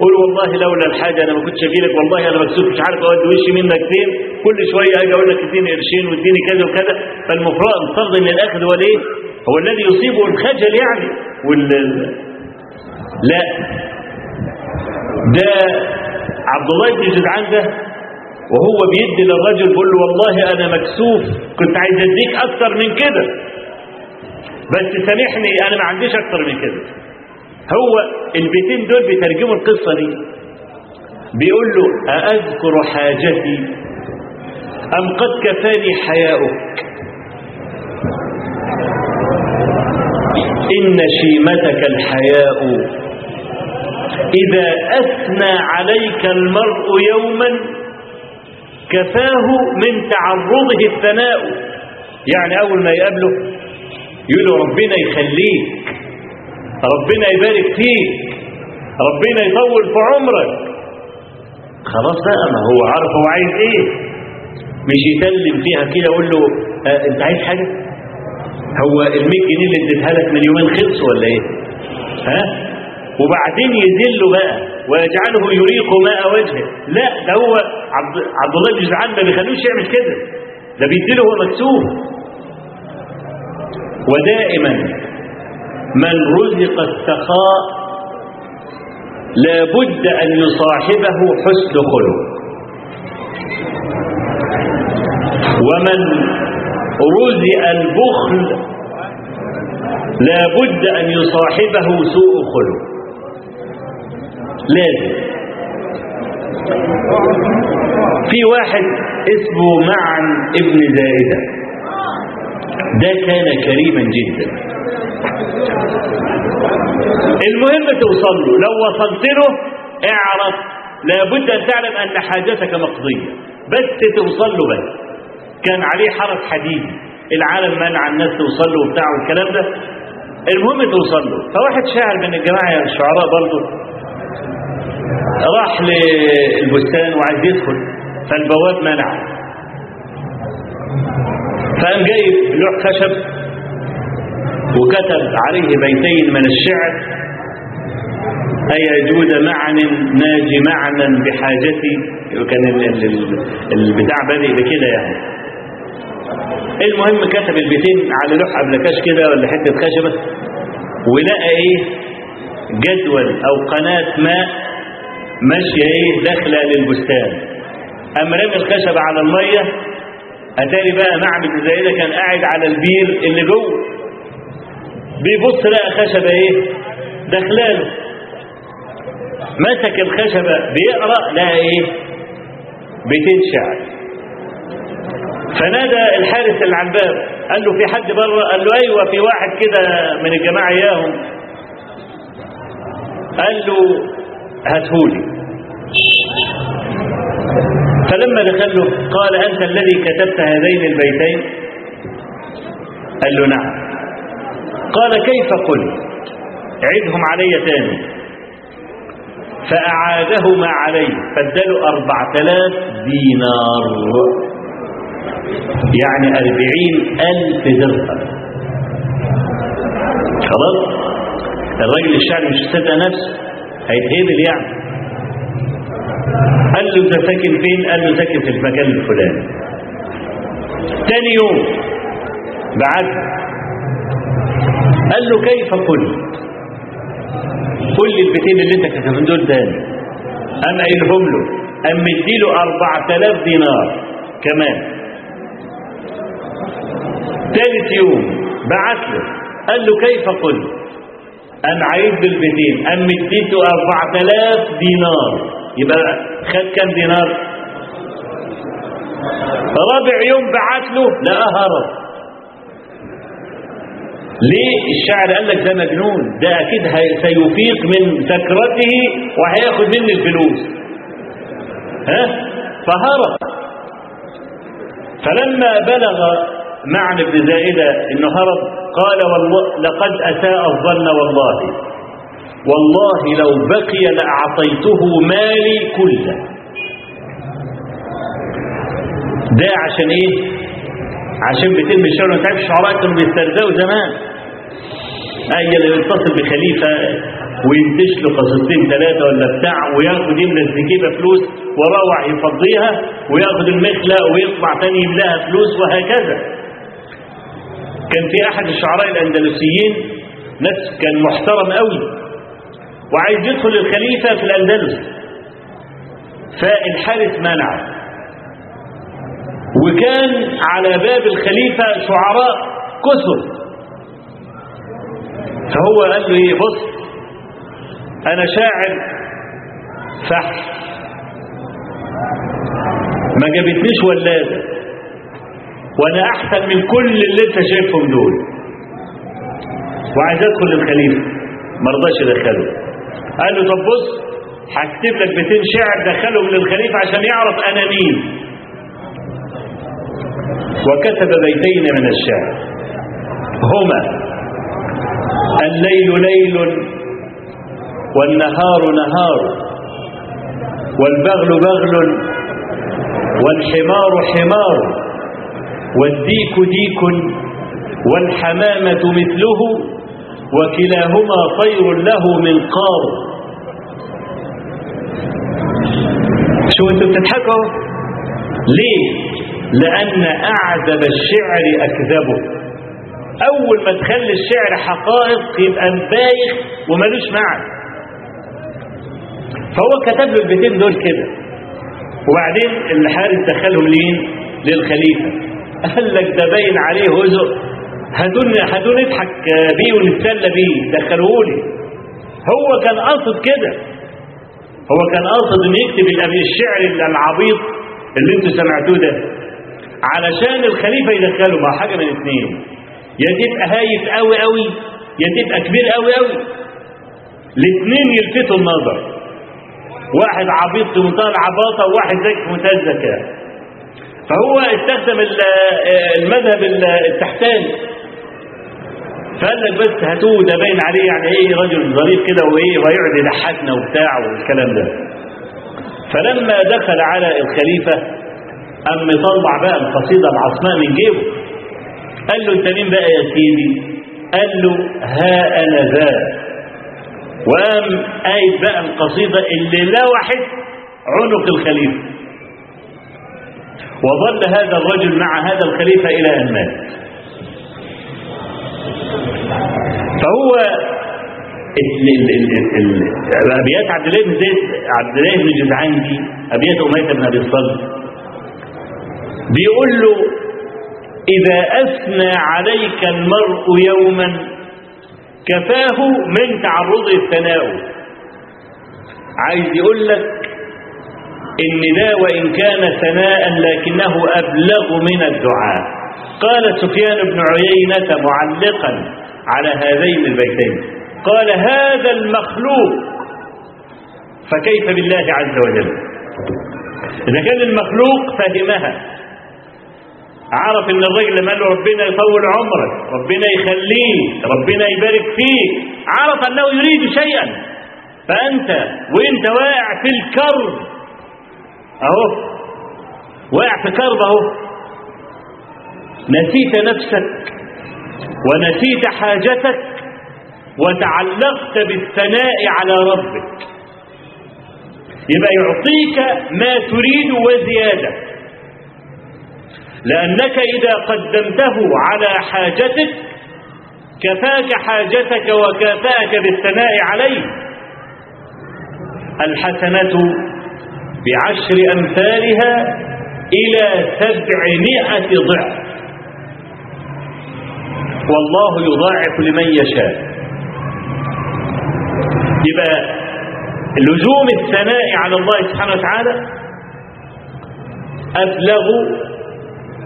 قول والله لولا الحاجة أنا ما كنتش أجي لك والله أنا مكسوف مش عارف أودي وشي منك فين. كل شوية أجي أقول لك اديني قرشين واديني كذا وكذا. فالمفروض المفترض إن الآخذ هو الإيه؟ هو الذي يصيبه الخجل يعني وال لا. ده عبد الله بن جدعان ده وهو بيدي للرجل بيقول له والله أنا مكسوف كنت عايز أديك أكتر من كده. بس سامحني أنا ما عنديش أكتر من كده. هو البيتين دول بيترجموا القصة دي. بيقول له أأذكر حاجتي أم قد كفاني حياؤك؟ إن شيمتك الحياء إذا أثنى عليك المرء يوما كفاه من تعرضه الثناء. يعني أول ما يقابله يقول له ربنا يخليك ربنا يبارك فيك ربنا يطول في عمرك. خلاص بقى ما هو عارف هو عايز إيه. مش يسلم فيها كده يقول له آه أنت عايز حاجة؟ هو ال 100 جنيه اللي اديتها لك من يومين خلصوا ولا إيه؟ ها؟ وبعدين يذله بقى ويجعله يريق ماء وجهه. لا ده هو عبد, الله بن جدعان ما بيخلوش يعمل كده. ده بيديله هو مكسوف ودائما من رزق السخاء لابد أن يصاحبه حسن خلق ومن رزق البخل لابد أن يصاحبه سوء خلق لازم في واحد اسمه معن ابن زائدة ده كان كريما جدا. المهم توصل له. لو وصلت له اعرف لابد أن تعلم أن حاجتك مقضية. بس توصل له بس. كان عليه حرس حديد. العالم منع الناس توصل له وبتاع والكلام ده. المهم توصل له. فواحد شاعر من الجماعة الشعراء برضه راح للبستان وعايز يدخل فالبواب منع. فقام جايب لوح خشب وكتب عليه بيتين من الشعر أي جود معن ناجي معنا بحاجتي. وكان ال- ال- البتاع بادئ بكده يعني. المهم كتب البيتين على لوح ابلكاش كده ولا حتة خشبة ولقى إيه؟ جدول أو قناة ماء ماشيه إيه داخله للبستان. اما رمي الخشبه على المية اتاري بقى معبد زي ده كان قاعد على البير اللي جوه. بيبص لقى خشبة إيه داخلاله مسك الخشبة بيقرأ لقى إيه بيتين شعر فنادى الحارس اللي على الباب قال له في حد بره؟ قال له أيوه في واحد كده من الجماعة إياهم. قال له هاتهولي. فلما دخل له قال أنت الذي كتبت هذين البيتين؟ قال له نعم. قال كيف قلت؟ عدهم علي تاني. فأعادهما عليه فاداله أربعة آلاف دينار. يعني أربعين ألف درهم. خلاص؟ الراجل الشعبي مش مصدق نفسه هيتهبل يعني. قال له أنت ساكن فين؟ قال له ساكن في المكان الفلاني. تاني يوم بعد قال له كيف قل لي البيتين اللي انت كتبهم دول تاني. قام قايلهم له قام مديله 4000 دينار كمان. ثالث يوم بعت له قال له كيف قلت قام عايد بالبيتين قام مديته 4000 دينار يبقى خد كام دينار؟ رابع يوم بعت له لقاه هرب. ليه؟ الشاعر قال لك ده مجنون ده أكيد سيفيق من سكرته وهياخد مني الفلوس. ها؟ فهرب. فلما بلغ معن بن زائدة إنه هرب قال والله لقد أساء الظن والله. والله لو بقي لأعطيته مالي كله. ده عشان إيه؟ عشان بيتم الشعر انت عارف الشعراء كانوا بيسترزقوا زمان. أي اللي يتصل بخليفة وينتش له قصتين ثلاثة ولا بتاع وياخد يملى الزكيبه فلوس وراوح يفضيها وياخد المخلة ويطلع تاني يملاها فلوس وهكذا. كان في أحد الشعراء الأندلسيين ناس كان محترم قوي. وعايز يدخل الخليفة في الأندلس. فالحارس منعه. وكان على باب الخليفة شعراء كثر فهو قال له إيه؟ بص أنا شاعر فحل ما جابتنيش ولادة. وأنا أحسن من كل اللي أنت شايفهم دول. وعايز أدخل للخليفة ما رضاش يدخله. قال له طب بص هكتب لك 200 شعر دخلهم للخليفة عشان يعرف أنا مين. وكتب بيتين من الشعر. هما الليل ليل والنهار نهار والبغل بغل والحمار حمار والديك ديك والحمامة مثله وكلاهما طير له منقار شو أنتوا بتضحكوا؟ ليه؟ لأن أعذب الشعر أكذبه. أول ما تخلي الشعر حقائق يبقى بايخ وملوش معنى. فهو كتب له البيتين دول كده. وبعدين الحارس دخلهم لين للخليفة. قال لك ده باين عليه هزء. هدون هدون نضحك بيه ونتسلى بيه دخلوهولي هو كان قاصد كده. هو كان قاصد إنه يكتب الشعر العبيط اللي أنتوا سمعتوه ده علشان الخليفة يدخله مع حاجة من اثنين. يا تبقى هايف قوي قوي يا تبقى كبير قوي قوي الاثنين يلفتوا النظر. واحد عبيط في منتهى العباطة وواحد ذكي في منتهى الذكاء فهو استخدم المذهب التحتاني. فقال لك بس هاتوه ده باين عليه يعني إيه رجل ظريف كده وايه ويقعد يضحكنا وبتاع والكلام ده. فلما دخل على الخليفة قام مطلع بقى القصيدة العصماء من جيبه. قال له انت مين بقى يا سيدي؟ قال له ها أنا ذا. وقام قايد بقى القصيدة اللي لوحت عنق الخليفة. وظل هذا الرجل مع هذا الخليفة إلى أن مات. فهو أبيات عبد الله بن زيد عبد الله بن جدعان دي أبيات أمية بن أبي الصلب. بيقول له إذا أثنى عليك المرء يوما كفاه من تعرض الثناء. عايز يقول لك إن ده وإن كان ثناء لكنه أبلغ من الدعاء. قال سفيان بن عيينة معلقا على هذين البيتين. قال هذا المخلوق. فكيف بالله عز وجل؟ إذا كان المخلوق فهمها. عرف إن الراجل له ربنا يطول عمرك ربنا يخليه ربنا يبارك فيه عرف أنه يريد شيئا. فأنت وأنت واقع في الكرب. أهو. واقع في كرب أهو. نسيت نفسك. ونسيت حاجتك وتعلقت بالثناء على ربك. يبقى يعطيك ما تريد وزيادة. لأنك إذا قدمته على حاجتك كفاك حاجتك وكافاك بالثناء عليه. الحسنة بعشر أمثالها إلى سبعمائة ضعف. والله يضاعف لمن يشاء. يبقى لزوم الثناء على الله سبحانه وتعالى أبلغ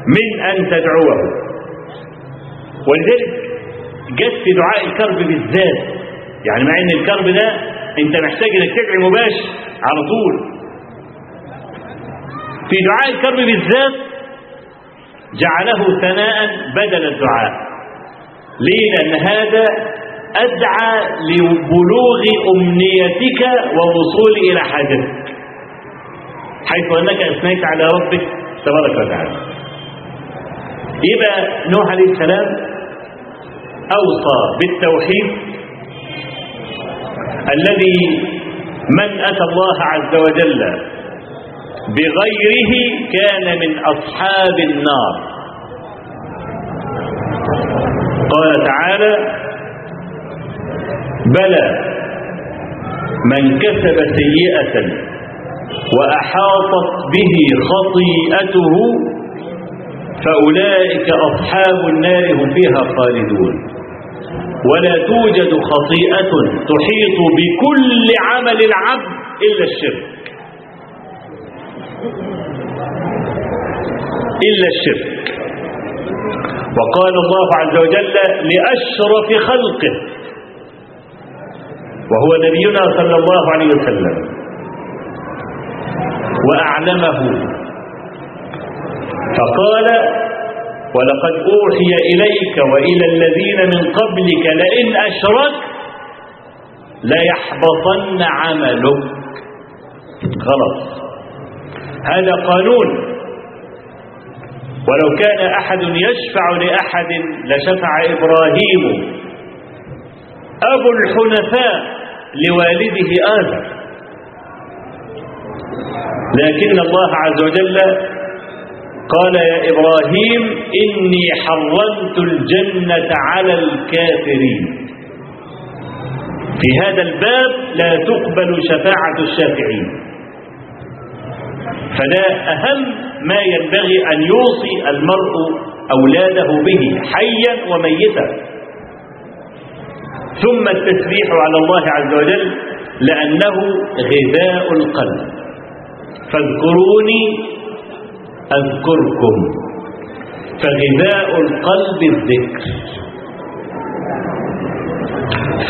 من أن تدعوه. ولذلك جت في دعاء الكرب بالذات. يعني مع إن الكرب ده أنت محتاج إنك تدعي مباشر على طول. في دعاء الكرب بالذات جعله ثناء بدل الدعاء. ليه لأن هذا أدعى لبلوغ أمنيتك والوصول إلى حاجتك. حيث أنك أثنيت على ربك تبارك وتعالى. يبقى نوح عليه السلام أوصى بالتوحيد الذي من أتى الله عز وجل بغيره كان من أصحاب النار. قال تعالى بلى من كسب سيئة وأحاطت به خطيئته فأولئك أصحاب النار هم فيها خالدون. ولا توجد خطيئة تحيط بكل عمل العبد إلا الشرك. إلا الشرك. وقال الله عز وجل لأشرف خلقه. وهو نبينا صلى الله عليه وسلم. وأعلمه. فقال ولقد أوحي إليك وإلى الذين من قبلك لئن أشركت ليحبطن عملك. خلاص. هذا قانون. ولو كان أحد يشفع لأحد لشفع إبراهيم. أبو الحنفاء لوالده آدم. لكن الله عز وجل قال يا إبراهيم إني حرمت الجنة على الكافرين. في هذا الباب لا تقبل شفاعة الشافعين. فده أهم ما ينبغي أن يوصي المرء أولاده به حيا وميتا. ثم التسبيح على الله عز وجل لأنه غذاء القلب. فاذكروني أذكركم. فغذاء القلب الذكر.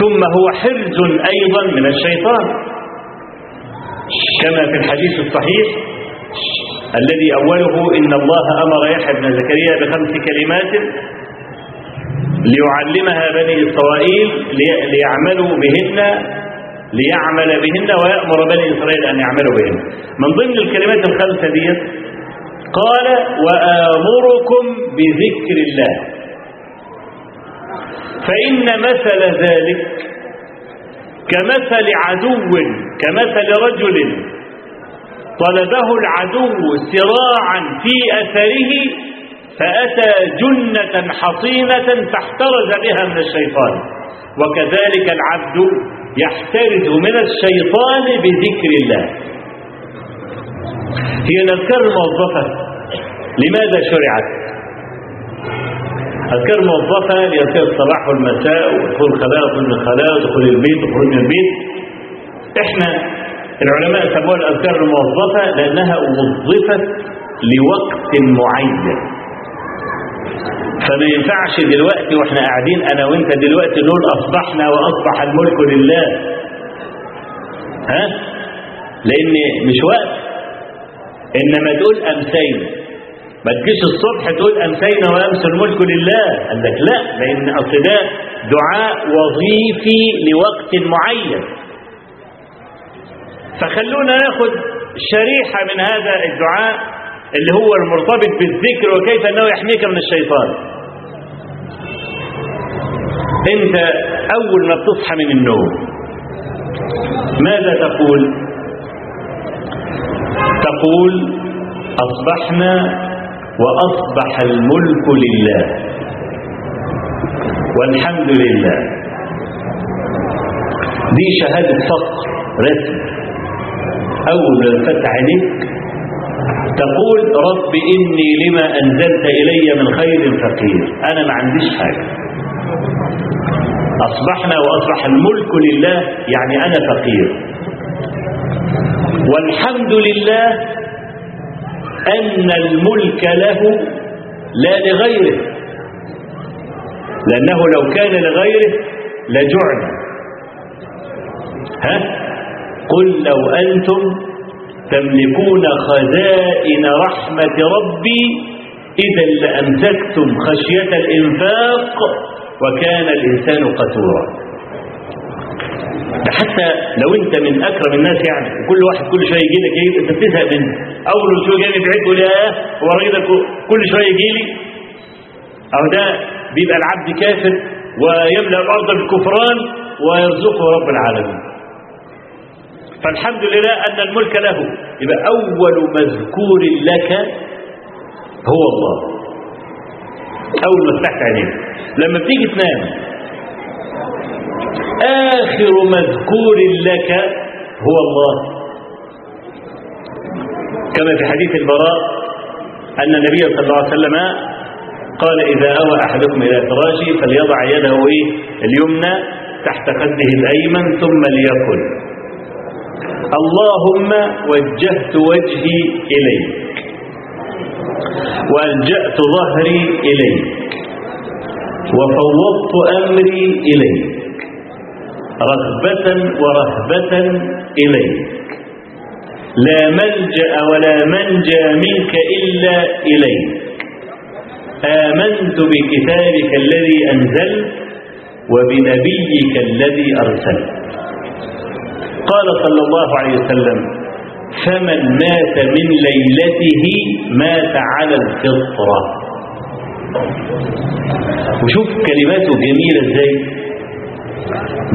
ثم هو حرز أيضا من الشيطان. كما في الحديث الصحيح الذي أوله إن الله أمر يحيى بن زكريا بخمس كلمات ليعلمها بني إسرائيل ليعملوا بهن ليعمل بهن ويأمر بني إسرائيل أن يعملوا بهن. من ضمن الكلمات الخمسة دي قال وآمركم بذكر الله. فإن مثل ذلك كمثل عدو كمثل رجل طلبه العدو سراعا في أثره فأتى جنة حصينة فاحترز بها من الشيطان. وكذلك العبد يحترز من الشيطان بذكر الله. هي الأذكار الموظفة لماذا شرعت؟ أذكار موظفة لأذكار الصباح والمساء ودخول الخلاء ودخول من الخلاء ودخول البيت وخروج من البيت. إحنا العلماء سموها الأذكار الموظفة لأنها وظفت لوقت معين. فما ينفعش دلوقتي وإحنا قاعدين أنا وأنت دلوقتي نقول أصبحنا وأصبح الملك لله. ها؟ لأن مش وقت. إنما تقول امسينا ما تجيش الصبح تقول امسينا وامس الملك لله. قال لك لا لأن أصل ده دعاء وظيفي لوقت معين. فخلونا ناخد شريحة من هذا الدعاء اللي هو المرتبط بالذكر وكيف أنه يحميك من الشيطان. أنت أول ما بتصحى من النوم ماذا تقول؟ تقول أصبحنا وأصبح الملك لله. والحمد لله. دي شهادة فقر رسم ما فتح عينيك تقول رب إني لما أنزلت إلي من خير فقير. أنا ما عنديش حاجة. أصبحنا وأصبح الملك لله يعني أنا فقير. والحمد لله أن الملك له لا لغيره. لأنه لو كان لغيره لجعل. ها؟ قل لو أنتم تملكون خزائن رحمة ربي إذا لأمسكتم خشية الإنفاق وكان الإنسان قتورا. حتى لو انت من أكرم الناس يعني كل واحد كل شوية يجي لك إيه انت بتزهق منه. أول شوية جاي بعيد تقول يا هو كل شوية يجي لي. أو ده بيبقى العبد كافر ويملأ الأرض بالكفران ويرزقه رب العالمين. فالحمد لله أن الملك له. يبقى أول مذكور لك هو الله. أول ما فتحت عينيك. لما بتيجي تنام آخر مذكور لك هو الله. كما في حديث البراء أن النبي صلى الله عليه وسلم قال إذا أوى أحدكم إلى فراشه فليضع يده اليمنى تحت خده الأيمن ثم ليقل اللهم وجهت وجهي إليك وألجأت ظهري إليك. وفوضت أمري إليك. رغبة ورهبة إليك. لا ملجأ ولا منجى منك إلا إليك. آمنت بكتابك الذي أنزلت وبنبيك الذي أرسلت. قال صلى الله عليه وسلم فمن مات من ليلته مات على الفطرة. وشوف كلماته جميلة إزاي.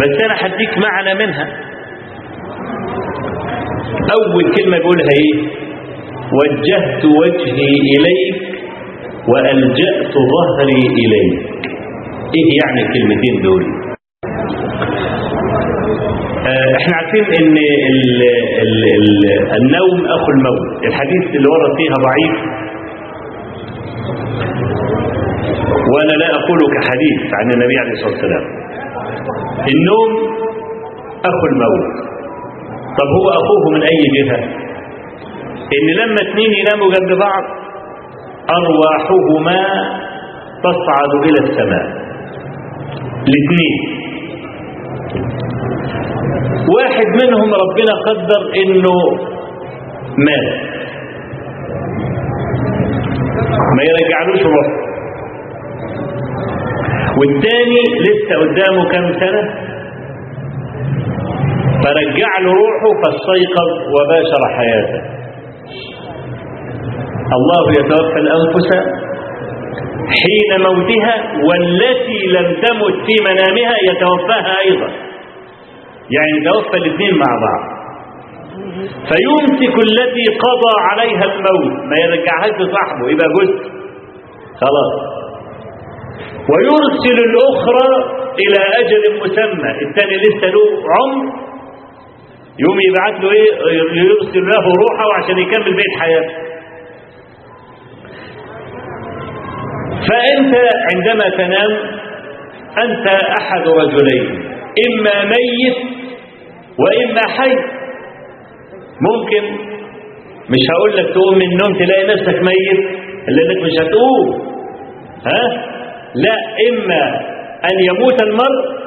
بس أنا هديك معنى منها. أول كلمة بيقولها إيه؟ وجهت وجهي إليك وألجأت ظهري إليك. إيه يعني الكلمتين دول؟ آه، إحنا عارفين إن ال ال ال النوم أخو الموت. الحديث اللي ورد فيها ضعيف. وأنا لا أقول كحديث عن النبي عليه الصلاة والسلام. النوم أخو الموت. طب هو أخوه من أي جهة؟ إن لما اثنين يناموا جنب بعض أرواحهما تصعد إلى السماء. الاثنين. واحد منهم ربنا قدر إنه مات. ما يرجعلوش روح والتاني لسه قدامه كام سنة؟ فرجع له روحه فاستيقظ وباشر حياته. الله يتوفى الأنفس حين موتها والتي لم تمت في منامها يتوفاها أيضا. يعني يتوفى الاثنين مع بعض. فيمسك التي قضى عليها الموت. ما يرجعهاش لصاحبه. يبقى جزء خلاص. ويرسل الأخرى إلى أجل مسمى. الثاني لسه له عمر. يوم يبعت له إيه؟ يرسل له روحه عشان يكمل بيت حياته. فأنت عندما تنام أنت أحد رجلين. إما ميت وإما حي. ممكن. مش هقول لك تقوم من النوم تلاقي نفسك ميت لأنك مش هتقوم. ها؟ لا إما أن يموت المرء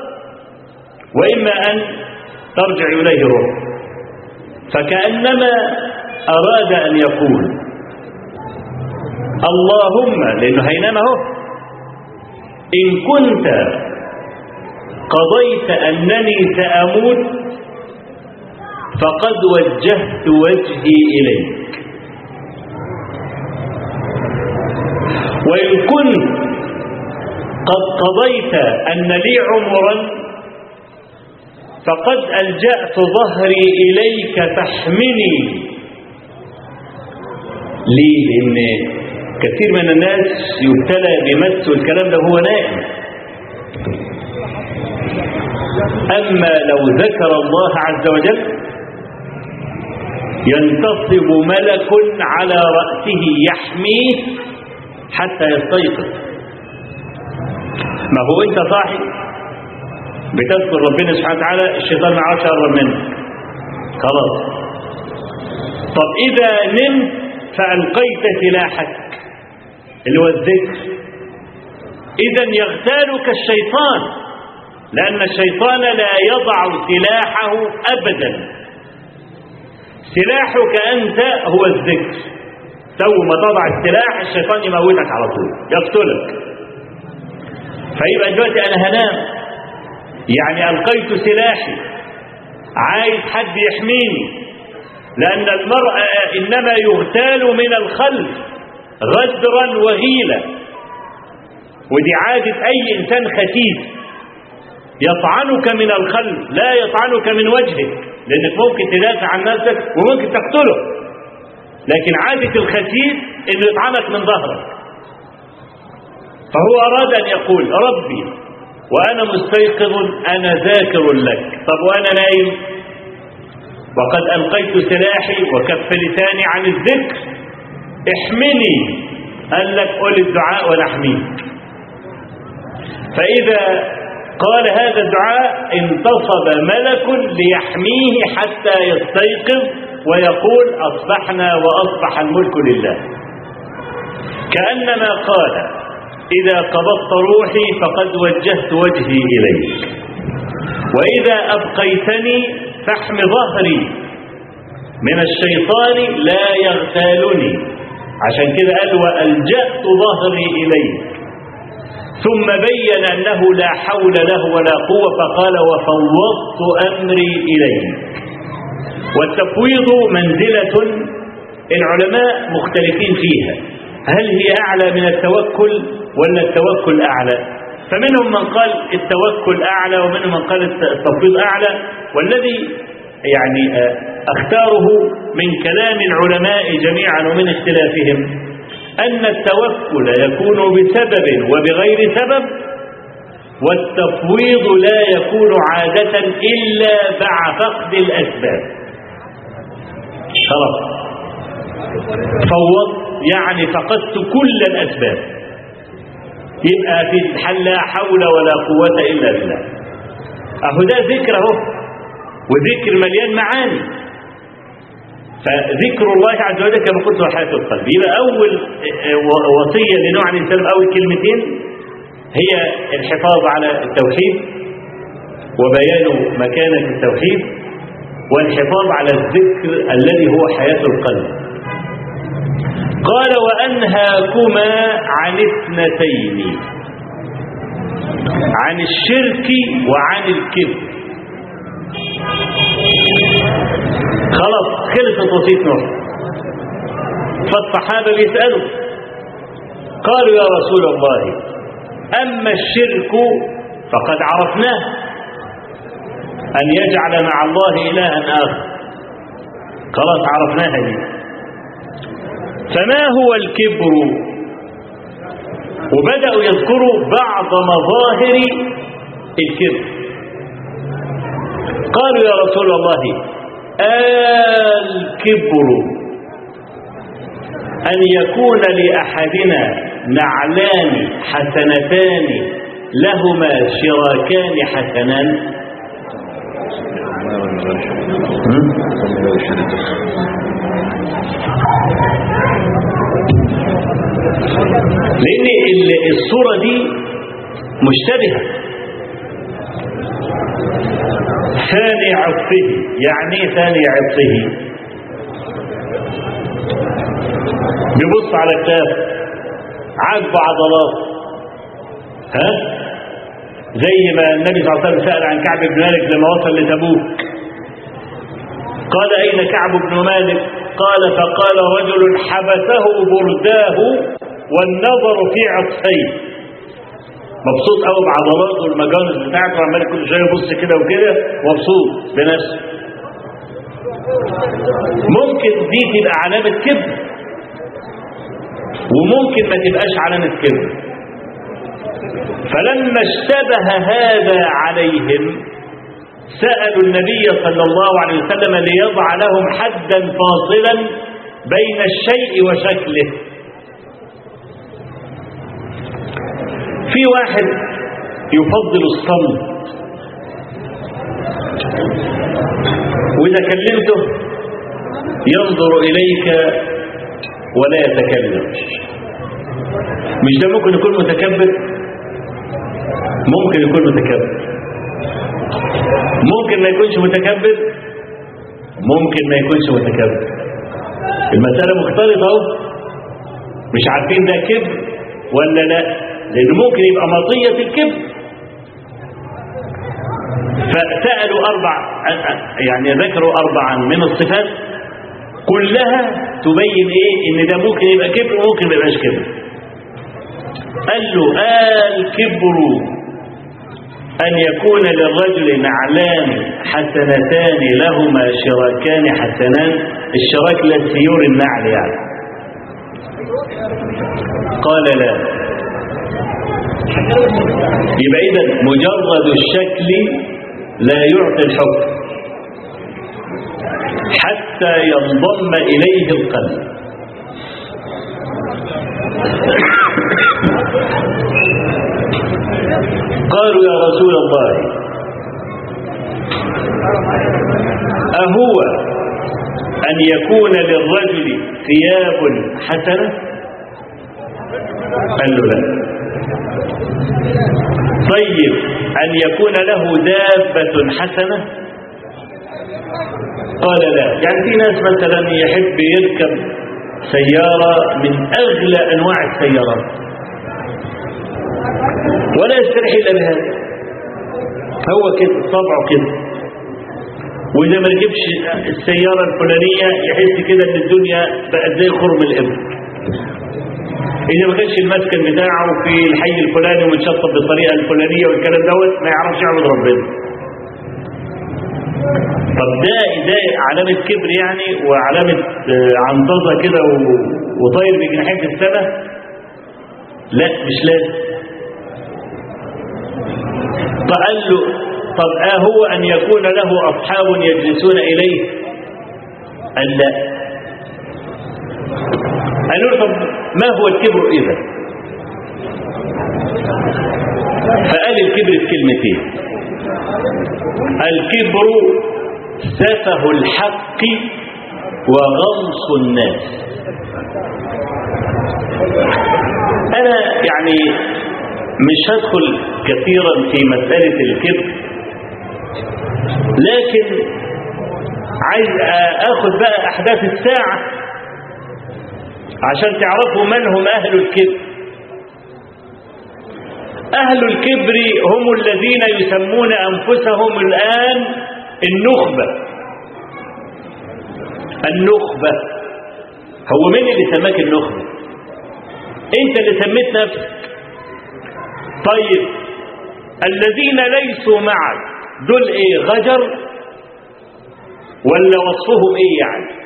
وإما أن ترجع إليه روح فكأنما أراد أن يقول اللهم لأنه هينام اهو إن كنت قضيت أنني سأموت فقد وجهت وجهي إليك. وإن كنت قد قضيت أن لي عمرا فقد ألجأت ظهري إليك فاحمني. ليه؟ لأن كثير من الناس يبتلى بمس والكلام ده هو نائم. أما لو ذكر الله عز وجل ينتصب ملك على رأسه يحميه حتى يستيقظ. ما هو انت صاحي بتذكر ربنا سبحانه وتعالى الشيطان ما عادش يقرب منك خلاص. طب إذا نمت فألقيت سلاحك اللي هو الذكر. إذا يغتالك الشيطان لأن الشيطان لا يضع سلاحه أبدا. سلاحك أنت هو الذكر. تو ما تضع السلاح الشيطان يموتك على طول. يقتلك. فيبقى دلوقتي أنا هنام. يعني ألقيت سلاحي. عايز حد يحميني. لأن المرء إنما يغتال من الخلف غدرا وغيلة ودي عادة أي إنسان خسيس. يطعنك من الخلف لا يطعنك من وجهك. لأنك ممكن تدافع عن نفسك وممكن تقتله. لكن عادة الخسيس إنه يطعنك من ظهرك. فهو أراد أن يقول ربي وأنا مستيقظ أنا ذاكر لك. طب وأنا نايم؟ وقد ألقيت سلاحي وكف لساني عن الذكر. احمني قال لك قل الدعاء ولا احميك فإذا قال هذا الدعاء انتصب ملك ليحميه حتى يستيقظ ويقول أصبحنا وأصبح الملك لله. كأنما قال إذا قبضت روحي فقد وجهت وجهي إليك. وإذا أبقيتني فاحم ظهري من الشيطان لا يغتالني. عشان كده قال وألجأت ظهري إليه ثم بين أنه لا حول له ولا قوة فقال وفوضت أمري إليه والتفويض منزلة العلماء مختلفين فيها. هل هي أعلى من التوكل ولا التوكل أعلى؟ فمنهم من قال التوكل أعلى ومنهم من قال التفويض أعلى والذي يعني أختاره من كلام العلماء جميعا ومن اختلافهم أن التوكل يكون بسبب وبغير سبب والتفويض لا يكون عادة إلا مع فقد الأسباب. خلاص فوض يعني فقدت كل الأسباب. يبقى الحل لا حول ولا قوة إلا بالله. أهو ده ذكر أهو وذكر مليان معاني. فذكر الله عز وجل كما قلت هو حياة القلب يبقى أول وصية لنوع الإنسان أول كلمتين هي الحفاظ على التوحيد وبيان مكانة التوحيد والحفاظ على الذكر الذي هو حياة القلب. قال وأنهاكما عن اثنتين. عن الشرك وعن الكذب. خلاص خلصت وصية نوح فالصحابة بيسألوا. قالوا يا رسول الله أما الشرك فقد عرفناه. أن يجعل مع الله إلها آخر. خلاص عرفناها دي فما هو الكبر؟ وبدأوا يذكروا بعض مظاهر الكبر. قالوا يا رسول الله الكبر أن يكون لأحدنا نعلان حسنتان لهما شراكان حسنان. لأن الصورة دي مشتبهة. ثاني عطفه. يعني إيه ثاني عطفه؟ بيبص على الكتاب عاجبه عضلات ها؟ زي ما النبي صلى الله عليه وسلم سأل عن كعب بن مالك لما وصل لتبوك. قال أين كعب بن مالك؟ قال فقال رجل حبسه برداه والنظر في عطفيه. مبسوط قوي بعضلاته والمجانس بتاعته وعمال كل شوية يبص كده وكده مبسوط بنفسه. ممكن دي تبقى علامة كبر وممكن ما تبقاش علامة كبر فلما اشتبه هذا عليهم سألوا النبي صلى الله عليه وسلم ليضع لهم حدا فاصلا بين الشيء وشكله. في واحد يفضل الصمت. وإذا كلمته ينظر إليك ولا يتكلم. مش ده ممكن يكون متكبر؟ ممكن يكون متكبر. ممكن ما يكونش متكبر ممكن ما يكونش متكبر. المسألة مختلطة مش عارفين ده كبر ولا لا لأنه ممكن يبقى مطية الكبر. فسألوا أربع يعني ذكروا أربعا من الصفات كلها تبين إيه؟ إن ده ممكن يبقى كبر وممكن ما يبقاش كبر. قال له الكبر أن يكون للرجل نعلان حسنتان لهما شراكان حسنان الشراك للسيور النعل يعني. قال لا. يبقى إذا مجرد الشكل لا يعطي الحكم حتى ينضم إليه القلب. قالوا يا رسول الله أهو أن يكون للرجل ثياب حسنة؟ قال له لا. طيب أن يكون له دابة حسنة؟ قال لا. يعني في ناس مثلا يحب يركب سيارة من أغلى أنواع السيارات. ولا يستريح إلا بهذا. هو كده طبعه كده. وإذا ما ركبش السيارة الفلانية يحس كده إن الدنيا بقت زي خرم الإبر إذا ما كانش المسكن بتاعه في الحي الفلاني ومتشطب بالطريقة الفلانية والكلام دوت ما يعرفش يعبد ربنا. طب ده ده علامة كبر يعني وعلامة آه، عنطزة كده وطاير بجناحين في السماء؟ لا مش لازم. فقال له طب آه هو أن يكون له أصحاب يجلسون إليه؟ قال لا. قالوا له طب ما هو الكبر إذا؟ فقال الكبر في كلمتين. الكبر سفه الحق وغمص الناس. أنا يعني مش هدخل كثيرا في مسألة الكبر لكن عايز آخذ بقى أحداث الساعة عشان تعرفوا من هم أهل الكبر. أهل الكبر هم الذين يسمون أنفسهم الآن النخبة. النخبة. هو مين اللي سماك النخبة؟ انت اللي سميت نفسك. طيب الذين ليسوا معك دول إيه غجر ولا وصفهم إيه يعني؟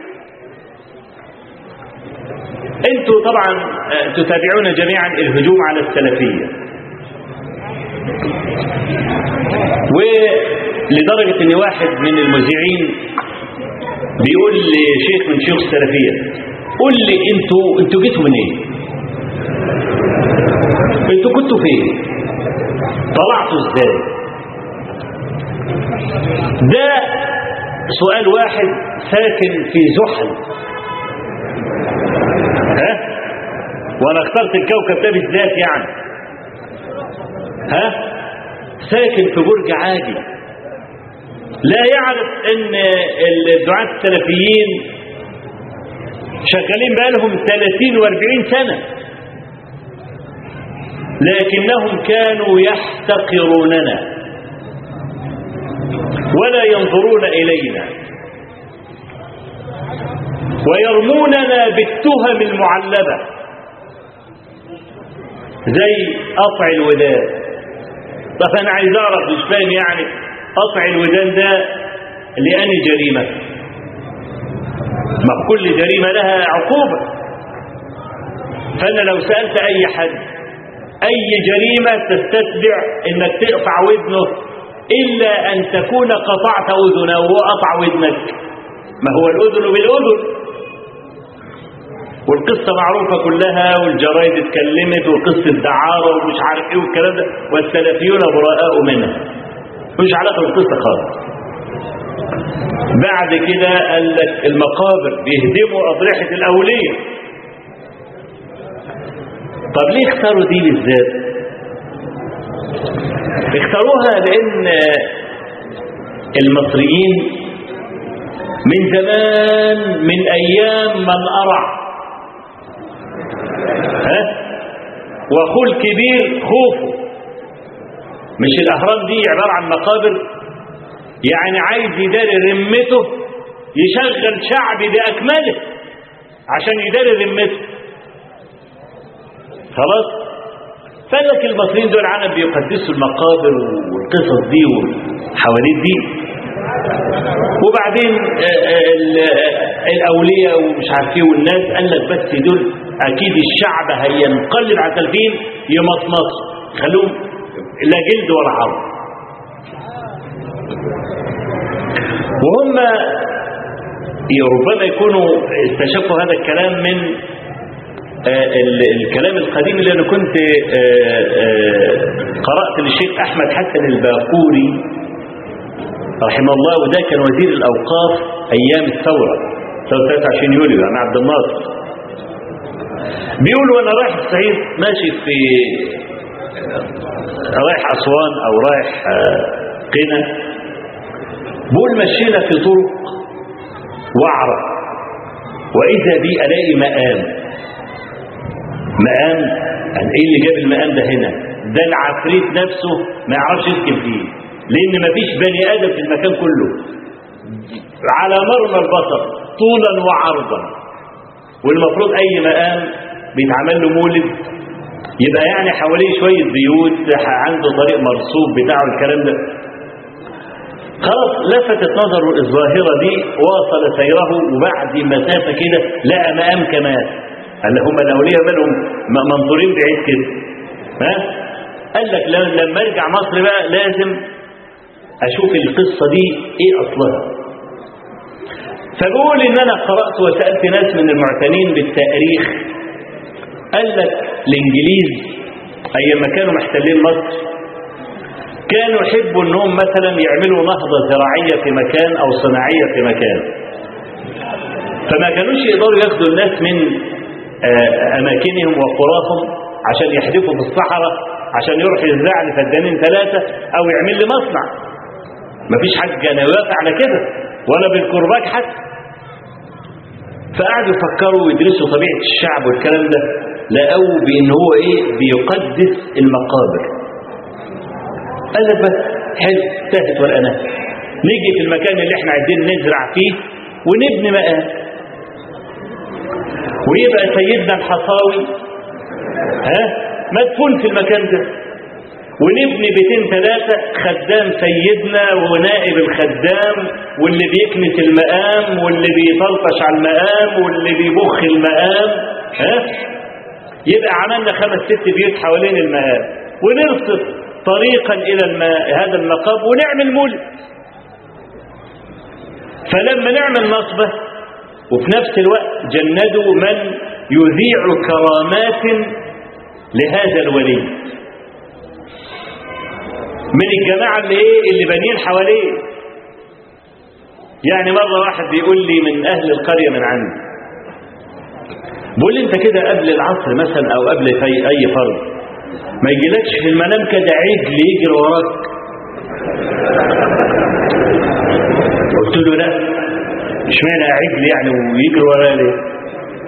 أنتوا طبعا آه، تتابعون جميعا الهجوم على السلفية. ولدرجة إن واحد من المذيعين بيقول لشيخ من شيوخ السلفية قول لي أنتوا أنتوا جيتوا منين؟ أنتوا كنتوا فين؟ طلعتوا إزاي؟ ده سؤال واحد ساكن في زحل. ها؟ وأنا اخترت الكوكب ده بالذات يعني. ها؟ ساكن في برج عاجي لا يعرف إن الدعاة السلفيين شغالين بقالهم 30 و40 سنة. لكنهم كانوا يحتقروننا ولا ينظرون إلينا. ويرموننا بالتهم المعلبة. زي قطع الودان طب أنا عايز أعرف مش فاهم يعني قطع الودان ده لأني جريمة. ما كل جريمة لها عقوبة. فأنا لو سألت أي حد أي جريمة تستتبع إنك تقطع ودنه إلا أن تكون قطعت أذنه وقطع ودنك. ما هو الأذن بالأذن؟ والقصة معروفة كلها والجرايد اتكلمت وقصة دعارة ومش عارف إيه والكلام ده والسلفيون براء منها. مش علاقة بالقصة خالص. بعد كده قال لك المقابر بيهدموا أضرحة الأولية طب ليه اختاروا دي بالذات؟ اختاروها لأن المصريين من زمان من أيام من أرع. ها؟ واخوه الكبير خوفه. مش الأهرام دي عبارة عن مقابر؟ يعني عايز يداري رمته يشغل شعبي بأكمله عشان يداري رمته. خلاص؟ فقال لك المصريين دول عالم بيقدسوا المقابر والقصص دي والحواديت دي. وبعدين الأولياء ومش عارف إيه والناس قال لك بس دول أكيد الشعب هينقلب على التلفين يمطمط. خلوهم لا جلد ولا عظم وهم ربما يكونوا استشفوا هذا الكلام من الكلام القديم اللي أنا كنت قرأت للشيخ أحمد حسن الباقوري رحمه الله وده كان وزير الأوقاف أيام الثورة ثوره 23 يوليو عن عبد الناصر بيقول وأنا رايح الصعيد ماشي في رايح أسوان أو رايح قنا. بقول مشينا في طرق وعرة. وإذا بي ألاقي مقام. مقام قال إيه اللي جاب المقام ده هنا؟ ده العفريت نفسه ما يعرفش يسكن فيه. لأن ما فيش بني آدم في المكان كله. على مرمى البصر طولا وعرضا. والمفروض أي مقام بيتعمل له مولد. يبقى يعني حواليه شوية بيوت عنده طريق مرصوب بتاعه الكلام ده. خلاص لفتت نظره الظاهرة دي واصل سيره وبعد مسافة كده لقى مقام كمان قال هم الأولياء مالهم منظورين بعيد كده. ها؟ قال لك لما أرجع مصر بقى لازم أشوف القصة دي إيه أصلها. فبقول إن أنا قرأت وسألت ناس من المعتنين بالتأريخ قال لك الإنجليز أيام ما كانوا محتلين مصر كانوا يحبوا إنهم مثلا يعملوا نهضة زراعية في مكان أو صناعية في مكان. فما كانوش يقدروا ياخدوا الناس من أماكنهم وقراهم عشان يحدفوا في الصحراء عشان يروح يزرع لي فدانين ثلاثة أو يعمل لي مصنع مفيش حد كان يوافق على كده ولا بالكرباج حتى. فقعدوا يفكروا ويدرسوا طبيعة الشعب والكلام ده لقوا بإن هو إيه؟ بيقدس المقابر. قال لك بس حلو تهت والأناه نيجي في المكان اللي إحنا عايزين نزرع فيه ونبني مقام ويبقى سيدنا الحصاوي ها؟ مدفون في المكان ده. ونبني بيتين ثلاثة خدام سيدنا ونائب الخدام واللي بيكنس المقام واللي بيطلطش على المقام واللي بيبخ المقام. ها؟ يبقى عملنا خمس ست بيوت حوالين المقام. ونرصف طريقا إلى هذا المقام ونعمل مولد فلما نعمل نصبة وفي نفس الوقت جندوا من يذيع كرامات لهذا الولي. من الجماعة اللي إيه؟ اللي بانيين حواليه. يعني مرة واحد بيقول لي من أهل القرية من عندي. بيقول لي أنت كده قبل العصر مثلا أو قبل في أي فرض ما يجيلكش في المنام كده عجل يجري وراك. قلت له لا. إشمعنى عجل يعني ويجري ورايا ليه؟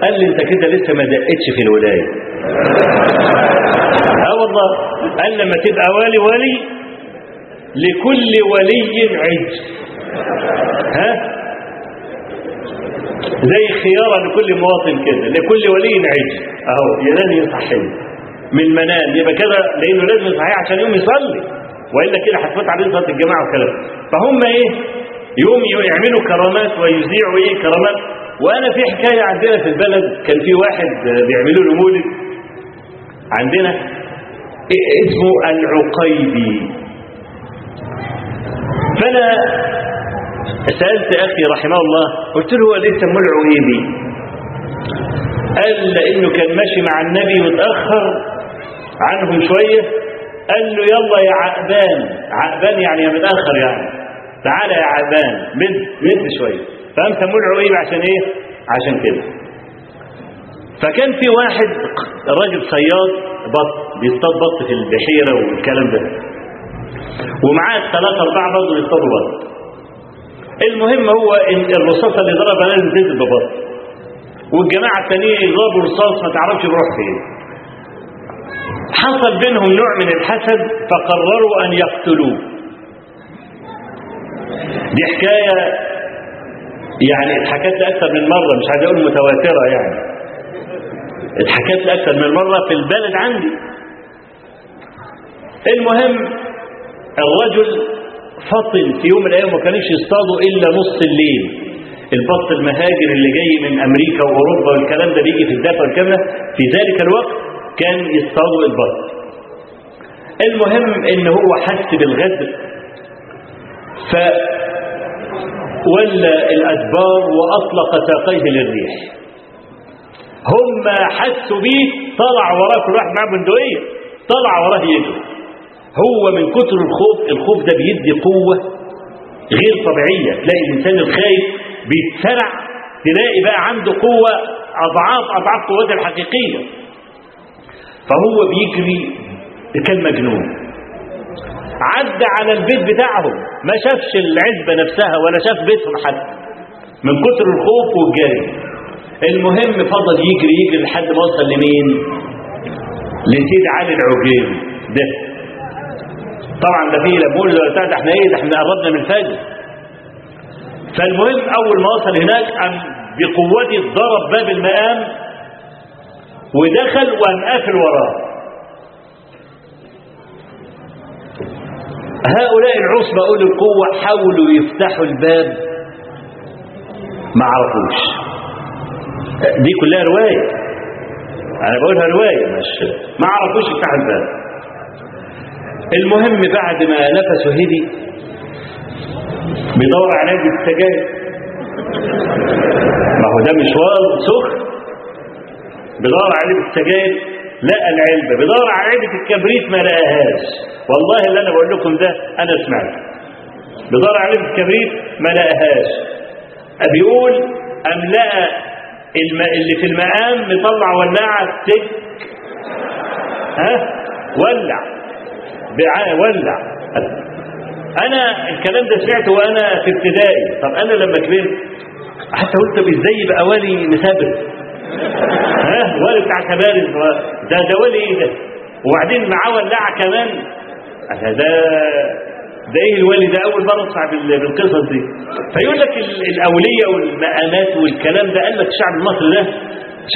قال لي أنت كده لسه ما دقتش في الولاية. آه والله. قال لما تبقى والي ولي لكل ولي عجل ها؟ زي خيارة لكل مواطن كده لكل ولي عجل أهو لازم يصحي من المنام يبقى كده لأنه لازم يصحي عشان يوم يصلي. وإلا كده هتفوت عليه صلاة الجماعة والكلام فهم إيه؟ يوم يعملوا كرامات ويذيعوا إيه؟ كرامات. وأنا في حكاية عندنا في البلد كان في واحد بيعملوا له مولد. عندنا اسمه العقيبي. فأنا سألت أخي رحمه الله قلت له هو ليه سموه العقيبي قال لأنه كان ماشي مع النبي متأخر عنهم شوية. قال له يلا يا عقبان عقبان يعني يا متأخر يعني. تعالى يا عقبان مد مد شوية فقام سموه العقيبي عشان إيه؟ عشان كده. فكان في واحد راجل صياد بط بيصطاد بط في البحيرة والكلام ده. ومعاه ثلاثة أربعة برضه بيصطادوا بط المهم هو الرصاصة اللي ضربها لازم تنزل ببط والجماعة الثانيين يضربوا رصاص ما تعرفش بيروح فين. حصل بينهم نوع من الحسد فقرروا أن يقتلوه. دي حكاية يعني اتحكت لي أكثر من مرة مش عايز أقول متواترة يعني. اتحكت لي أكثر من مرة في البلد عندي. المهم الرجل فطن في يوم من الأيام ما كانش يصطادوا إلا نص الليل. البط المهاجر اللي جاي من أمريكا وأوروبا والكلام ده بيجي في الدفع والكلام ده في ذلك الوقت كان يصطادوا البط. المهم إن هو حس بالغدر. فولى الأدبار وأطلق ساقيه للريح. هم حسوا بيه طلع وراه كل واحد معاه بندقية طلع وراه يجري. هو من كتر الخوف الخوف ده بيدي قوة غير طبيعية. تلاقي الإنسان الخايف بيتسرع تلاقي بقى عنده قوة أضعاف أضعاف قوته الحقيقية. فهو بيجري كان مجنون. عدى على البيت بتاعهم ما شافش العزبة نفسها ولا شاف بيتهم حتى. من كتر الخوف والجري. المهم فضل يجري يجري لحد ما وصل لمين؟ لسيد علي العجيبي ده طبعا ده فيه لمول ولا بتاع ده إحنا إيه؟ ده إحنا قربنا من الفجر. فالمهم أول ما وصل هناك قام بقوته ضرب باب المقام ودخل وقام قافل وراه. هؤلاء العصبة أولي القوة حاولوا يفتحوا الباب ما عرفوش. دي كلها رواية. أنا بقولها رواية مش ما عرفوش يفتحوا الباب. المهم بعد ما نفسه هدي بيدور على السجاير ما هو ده مشوار سخن بيدور على علبة السجاير لقى العلبة بيدور على علبة الكبريت ما لقاهاش. والله اللي أنا بقول لكم ده أنا سمعت بيدور على علبة الكبريت ما لقاهاش. بيقول أم لقى. اللي في المقام مطلع ولاعة تك. ها؟ ولع. بع... ولع. أنا الكلام ده سمعته وأنا في ابتدائي. طب أنا لما كبرت حتى قلت طب إزاي يبقى والي مسابر ها؟ والي بتاع كبارز. ده ده والي إيه ده؟ وبعدين معاه ولاعة كمان. ده ده إيه الوالي ده؟ أول مرة أسمع بال- بالقصص دي. فيقول لك ال- الأولية والمقامات والكلام ده قال لك الشعب المصري ده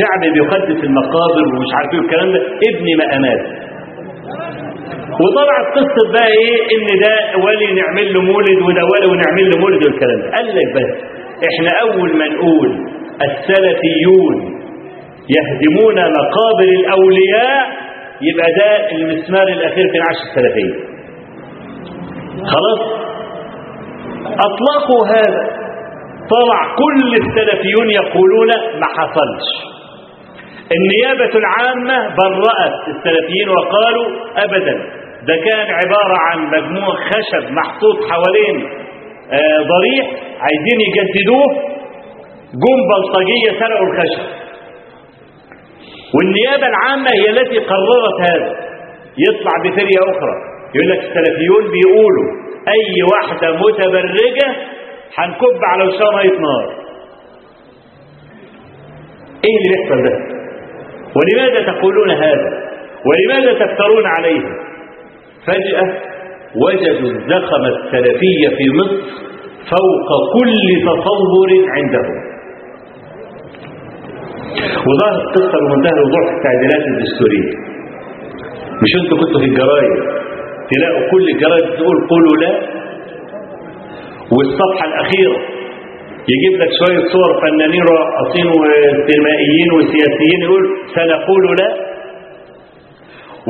شعب بيقدس المقابر ومش عارف إيه والكلام ده ابن مقامات. وطلعت قصه بقى إيه؟ إن ده ولي نعمل له مولد وده ولي ونعمل له مولد والكلام ده. قال لك بس إحنا أول ما نقول السلفيون يهدمون مقابر الأولياء يبقى ده المسمار الأخير في نعش السلفيه خلاص؟ أطلقوا هذا. طلع كل السلفيون يقولون ما حصلش. النيابة العامة برأت السلفيين وقالوا أبدا. ده كان عبارة عن مجموع خشب محطوط حوالين آه، ضريح عايزين يجددوه. جم بلطجية سرقوا الخشب. والنيابة العامة هي التي قررت هذا. يطلع بفرية أخرى. يقول لك السلفيون بيقولوا أي واحدة متبرجة هنكب على وشها مية نار. إيه اللي بيحصل ده؟ ولماذا تقولون هذا؟ ولماذا تفترون عليه؟ فجأة وجدوا الزخم السلفية في مصر فوق كل تصور عندهم. وظهرت قصة بمنتهى الوضوح في التعديلات الدستورية. مش أنتوا كنتوا في الجرايد؟ تلاقوا كل الجرايد تقول قولوا لا. والصفحة الأخيرة يجيب لك شوية صور فنانين راقصين وسينمائيين وسياسيين يقول سنقول لا.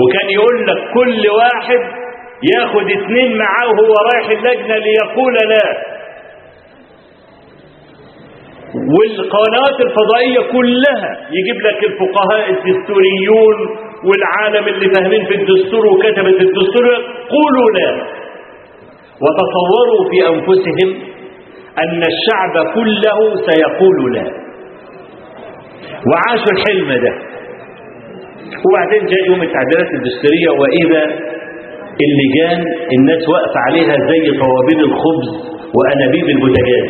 وكان يقول لك كل واحد ياخد اتنين معاه وهو رايح اللجنة ليقول لا. والقنوات الفضائية كلها يجيب لك الفقهاء الدستوريون والعالم اللي فاهمين في الدستور وكتبت الدستور قولوا لا. وتصوروا في أنفسهم أن الشعب كله سيقول لا. وعاشوا الحلم ده. وبعدين جاء يوم التعديلات الدستورية وإذا اللجان الناس واقفة عليها زي طوابين الخبز وأنابيب البوتاجاز.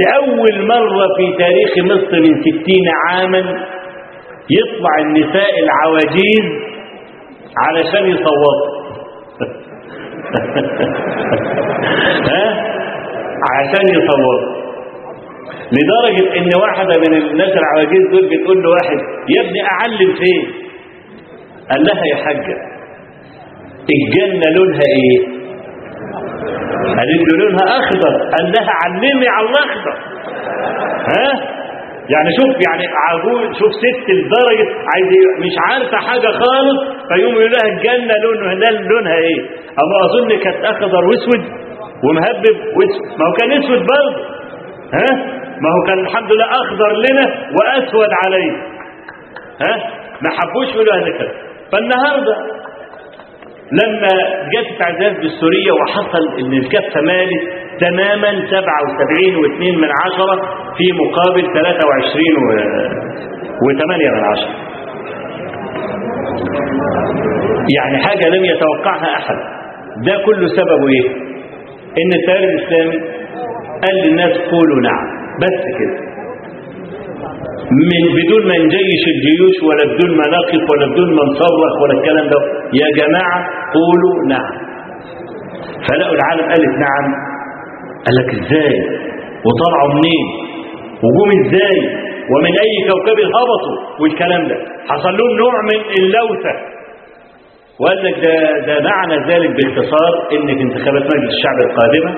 لأول مرة في تاريخ مصر من ستين عاما يطلع النساء العواجيز علشان يصوتوا ها؟ عشان يصوتوا لدرجة إن واحدة من الناس العواجيز دول بتقول له واحد يا ابني أعلم فين؟ قال لها يا حاجة الجنة لونها إيه؟ قالت له لونها أخضر. قال لها علمي على الأخضر. ها؟ يعني شوف يعني عجوز شوف ست لدرجة عايز مش عارفة حاجة خالص فيقوم يقول لها الجنة لونها ده لونها إيه؟ اما اظن كانت أخضر وأسود ومهبب وأسود. ما هو كان أسود برضه. ها؟ ما هو كان الحمد لله أخضر لنا وأسود عليه. ها؟ ما حبوش يقولوا هذا كده فالنهاردة لما جت التعديلات الدستورية وحصل إن الكفة مالت تماما 77 و2 من عشرة في مقابل 23 و... و8 من عشرة. يعني حاجة لم يتوقعها أحد. ده كله سببه إيه؟ إن التيار الإسلامي قال للناس قولوا نعم. بس كده. من بدون ما نجيش الجيوش ولا بدون ما نقف ولا بدون ما نصرخ ولا الكلام ده. يا جماعة قولوا نعم. فلقوا العالم قالت نعم. قال لك إزاي؟ وطلعوا منين؟ وجوم إزاي؟ ومن أي كوكب هبطوا؟ والكلام ده. حصل لهم نوع من اللوثة. وقال لك ده, ده معنى ذلك باختصار ان انتخابات مجلس الشعب القادمة.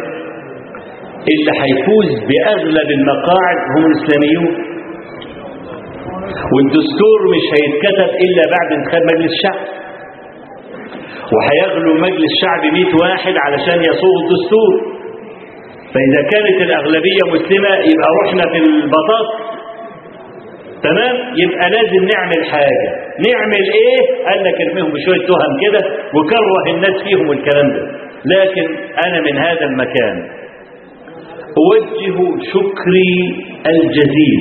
اللي هيفوز بأغلب المقاعد هم الإسلاميون. والدستور مش هيتكتب إلا بعد انتخاب مجلس الشعب وهيغلو مجلس الشعب 100 واحد علشان يصوغ الدستور. فإذا كانت الأغلبية مسلمة يبقى رحنا في البطاط تمام؟ يبقى لازم نعمل حاجة. نعمل إيه؟ قال لك ارميهم بشوية تهم كده وكره الناس فيهم الكلام ده. لكن أنا من هذا المكان أوجه شكري الجزيل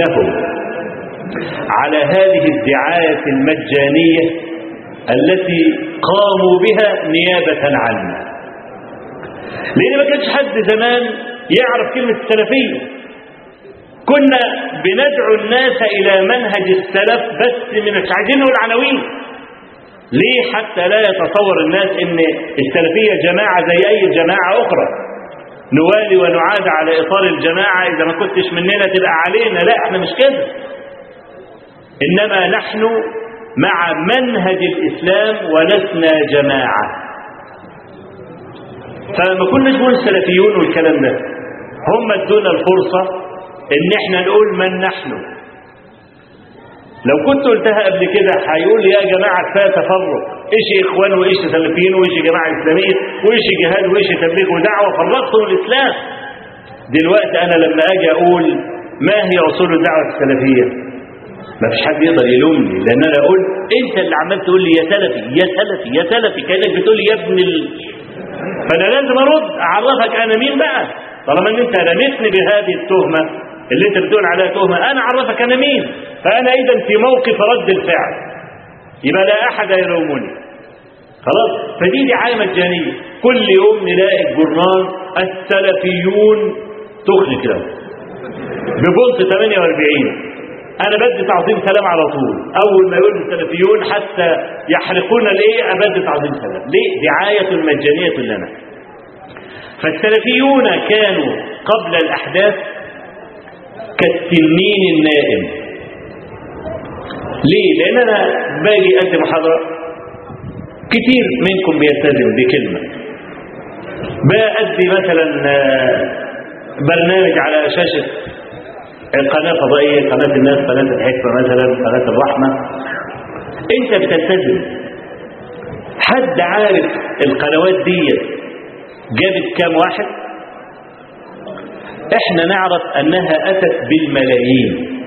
لهم على هذه الدعاية المجانية التي قاموا بها نيابة عنا لأن ما كانش حد زمان يعرف كلمة السلفية. كنا بندعو الناس إلى منهج السلف بس مش عايزين نقول عناوين ليه حتى لا يتصور الناس إن السلفية جماعة زي أي جماعة أخرى؟ نوالي ونعاد على إطار الجماعة. إذا ما كنتش مننا تبقى علينا. لا إحنا مش كده. إنما نحن مع منهج الإسلام ولسنا جماعة. فما كناش نقول سلفيون والكلام ده. هم ادونا الفرصة إن إحنا نقول من نحن. لو كنت قلتها قبل كده هيقول يا جماعة كفاية تفرق. إيش إخوان وإيش سلفيين وإيش جماعة إسلامية وإيش جهاد وإيش تبليغ ودعوة فرقتم الإسلام. دلوقتي أنا لما أجي أقول ما هي أصول الدعوة السلفية؟ ما فيش حد يقدر يلومني لأن أنا أقول أنت اللي عمال تقول لي يا سلفي يا سلفي يا سلفي كأنك بتقول لي يا ابن ال... فأنا لازم أرد أعرفك أنا مين بقى؟ طالما إن أنت رميتني بهذه التهمة. اللي انت بتقول عليها تهمه أنا أعرفك أنا مين؟ فأنا إذا في موقف رد الفعل. يبقى لا أحد يلومني. خلاص؟ فدي دعاية مجانية. كل يوم نلاقي الجرنان السلفيون تخلي كده. ببولت 48 أنا بدي تعظيم سلام على طول. أول ما يقول السلفيون حتى يحرقون الايه ابدي تعظيم سلام. ليه؟ دعاية مجانية لنا. فالسلفيون كانوا قبل الأحداث كالتنين النائم. ليه؟ لأن أنا باجي ادي محاضرة. كتير منكم بيلتزم بكلمة. بأدي مثلا برنامج على شاشه القناة فضائية قناة الناس قناة الحكمة مثلا قناة الرحمة. أنت بتلتزم. حد عارف القنوات دي جابت كام واحد؟ إحنا نعرف أنها أتت بالملايين.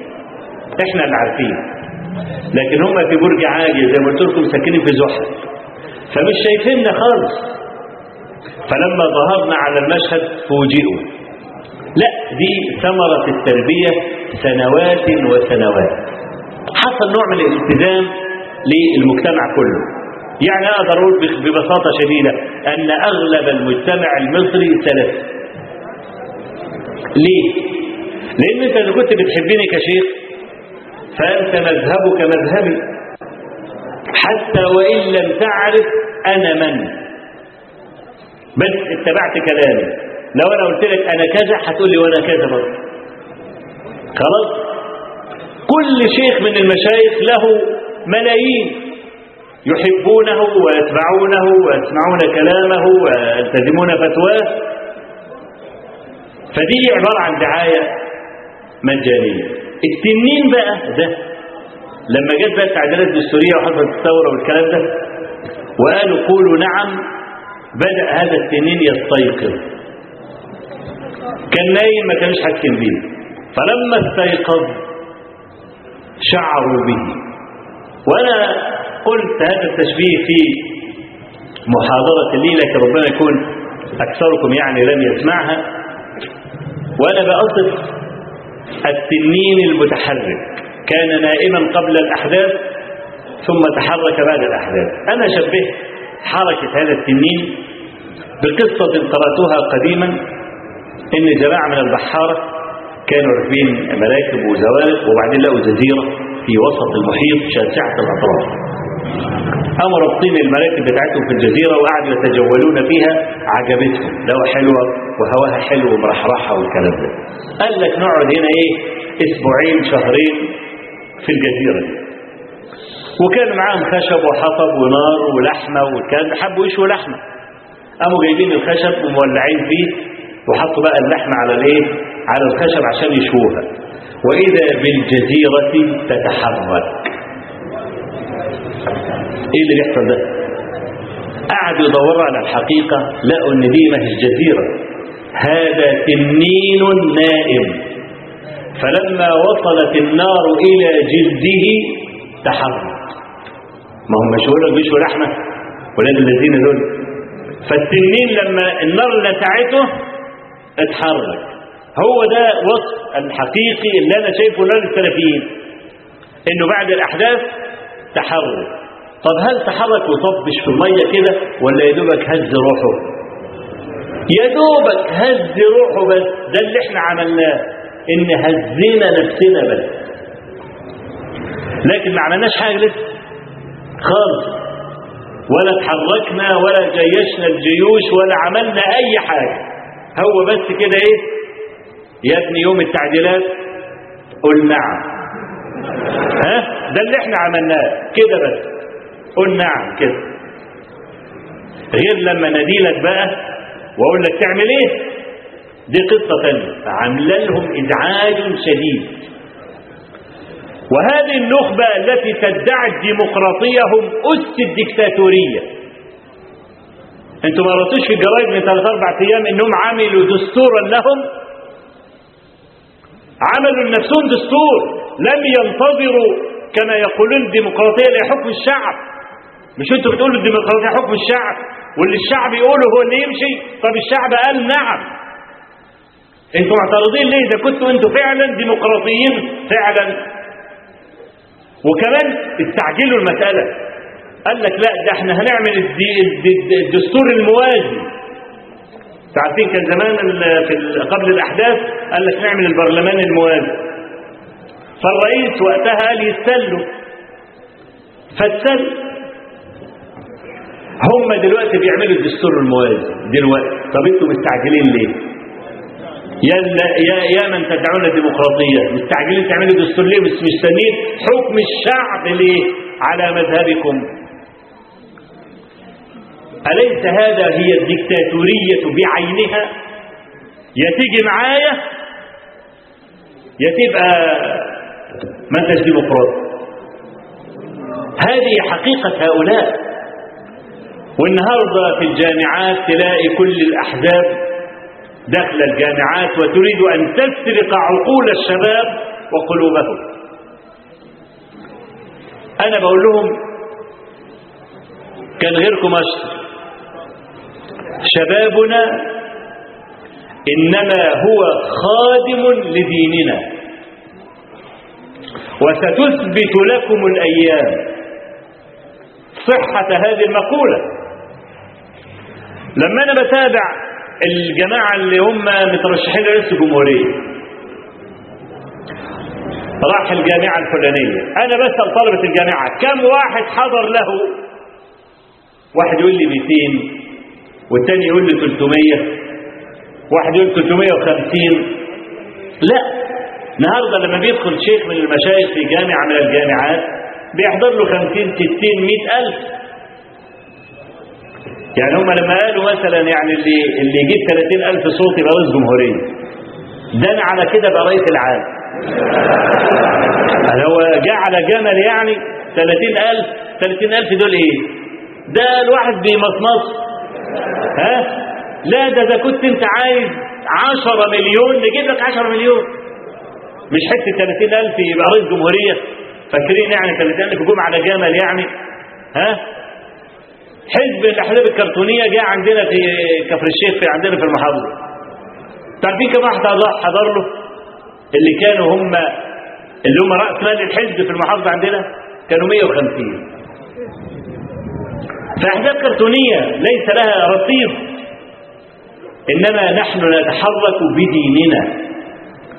إحنا اللي عارفين. لكن هم في برج عاجي زي ما قلت لكم ساكنين في زحل. فمش شايفيننا خالص. فلما ظهرنا على المشهد فوجئوا. لا دي ثمرة التربية سنوات وسنوات. حصل نوع من الالتزام للمجتمع كله. يعني أقدر أقول ببساطة شديدة أن أغلب المجتمع المصري سلفي ليه؟ لأن أنت إذا كنت بتحبني كشيخ فأنت مذهبك مذهبي. حتى وإن لم تعرف أنا من. بس اتبعت كلامي. لو أنا قلت لك أنا كذا هتقول لي وأنا كذا برضه. خلاص؟ كل شيخ من المشايخ له ملايين. يحبونه ويتبعونه ويسمعون كلامه ويلتزمون فتواه. فدي عبارة عن دعاية مجانية. التنين بقى ده لما جت بقى التعديلات الدستورية وحصلت الثورة والكلام ده وقالوا قولوا نعم بدأ هذا التنين يستيقظ. كان نايم ما كانش حاسين بيه. فلما استيقظ شعروا به. وأنا قلت هذا التشبيه في محاضرة لي لكن ربما يكون أكثركم يعني لم يسمعها. وأنا بأصف التنين المتحرك. كان نائما قبل الأحداث ثم تحرك بعد الأحداث. أنا شبهت حركة هذا التنين بقصة قرأتها قديما إن جماعة من البحارة كانوا راكبين مراكب وزوارق وبعدين لقوا جزيرة في وسط المحيط شاسعة الأطراف. قاموا رابطين المراكب بتاعتهم في الجزيرة وقعدوا يتجولون فيها. عجبتهم. لقوا حلوة وهواها حلو ومرحرحة والكلام ده. قال لك نقعد هنا إيه؟ أسبوعين شهرين في الجزيرة دي. وكان معاهم خشب وحطب ونار ولحمة وكان حبوا يشوا لحمة. قاموا جايبين الخشب ومولعين فيه وحطوا بقى اللحمة على الإيه؟ على الخشب عشان يشوها وإذا بالجزيرة تتحرك. إيه اللي بيحصل ده؟ قعدوا يدوروا على الحقيقة لقوا إن دي ما هي جزيرة. هذا تنين نائم. فلما وصلت النار إلى جلده تحرك. ما هم مش هقول بيشوا لحمة ولاد الذين دول. فالتنين لما النار لسعته اتحرك. هو ده وصف الحقيقي اللي أنا شايفه لنا السلفيين إنه بعد الأحداث تحرك. طب هل تحرك وطبش في المية كده ولا يا دوبك هز روحه؟ يا دوبك هز روحه بس. ده اللي إحنا عملناه. إن هزينا نفسنا بس. لكن ما عملناش حاجة لسه. خالص. ولا اتحركنا ولا جيشنا الجيوش ولا عملنا أي حاجة. هو بس كده إيه؟ يا ابني يوم التعديلات قل نعم. ها؟ ده اللي إحنا عملناه. كده بس. قل نعم كده. غير لما نديلك بقى وأقول لك تعمل إيه؟ دي قصة ثانية عاملة لهم إزعاج شديد. وهذه النخبة التي تدعي الديمقراطية هم أس الدكتاتورية. أنتوا ما رأيتوش في الجرايد من ثلاث أربع أيام إنهم عملوا دستورا لهم؟ عملوا لنفسهم دستور لم ينتظروا كما يقولون الديمقراطية لحكم الشعب. مش أنتوا بتقولوا الديمقراطية حكم الشعب واللي الشعب يقوله هو اللي يمشي؟ طب الشعب قال نعم. أنتوا معترضين ليه؟ إذا كنتوا أنتوا فعلا ديمقراطيين فعلا. وكمان استعجلوا المسألة. قال لك لا ده إحنا هنعمل الدستور الموازي. عارفين كان زمان في قبل الأحداث قال لك نعمل البرلمان الموازي. فالرئيس وقتها قال يستلوا. فاتسل هم دلوقتي بيعملوا الدستور الموازي دلوقتي. طب أنتوا مستعجلين ليه؟ يا يا يا من تدعون الديمقراطية مستعجلين تعملوا دستور ليه؟ بس مستنيين حكم الشعب ليه؟ على مذهبكم. أليس هذا هي الدكتاتورية بعينها؟ يا تيجي معايا؟ يا تبقى ما انتش ديمقراطي. هذه حقيقة هؤلاء. والنهاردة في الجامعات تلاقي كل الأحزاب داخل الجامعات وتريد أن تسرق عقول الشباب وقلوبهم. أنا بقول لهم كان غيركم أشطر شبابنا إنما هو خادم لديننا. وستثبت لكم الأيام صحة هذه المقولة. لما أنا بتابع الجماعة اللي هم مترشحين لرئيس الجمهورية راح الجامعة الفلانية. أنا بسأل طلبة الجامعة. كم واحد حضر له؟ واحد يقول لي 200 والتاني يقول لي 300 واحد يقول 350 لا النهارده لما بيدخل شيخ من المشايخ في جامعة من الجامعات بيحضر له 50 60 100 ألف. يعني هم لما قالوا مثلا يعني اللي اللي يجيب 30 ألف صوت يبقى رئيس جمهورية. ده أنا على كده بقى رئيس العالم يعني هو جاء على جمل يعني 30 ألف 30 ألف دول إيه؟ ده الواحد بمصمص ها؟ لا ده إذا كنت أنت عايز 10 مليون نجيب لك 10 مليون. مش حتة 30 ألف يبقى رئيس جمهورية. فاكرين يعني 30 ألف جم على جمل يعني؟ ها؟ حزب الأحزاب الكرتونية جاء عندنا في كفر الشيخ في عندنا في المحافظة. تعرفين كم واحد حضر له اللي كانوا هم اللي هم رأس مال الحزب في المحافظة عندنا كانوا 150 فأحزاب كرتونية ليس لها رصيد إنما نحن نتحرك بديننا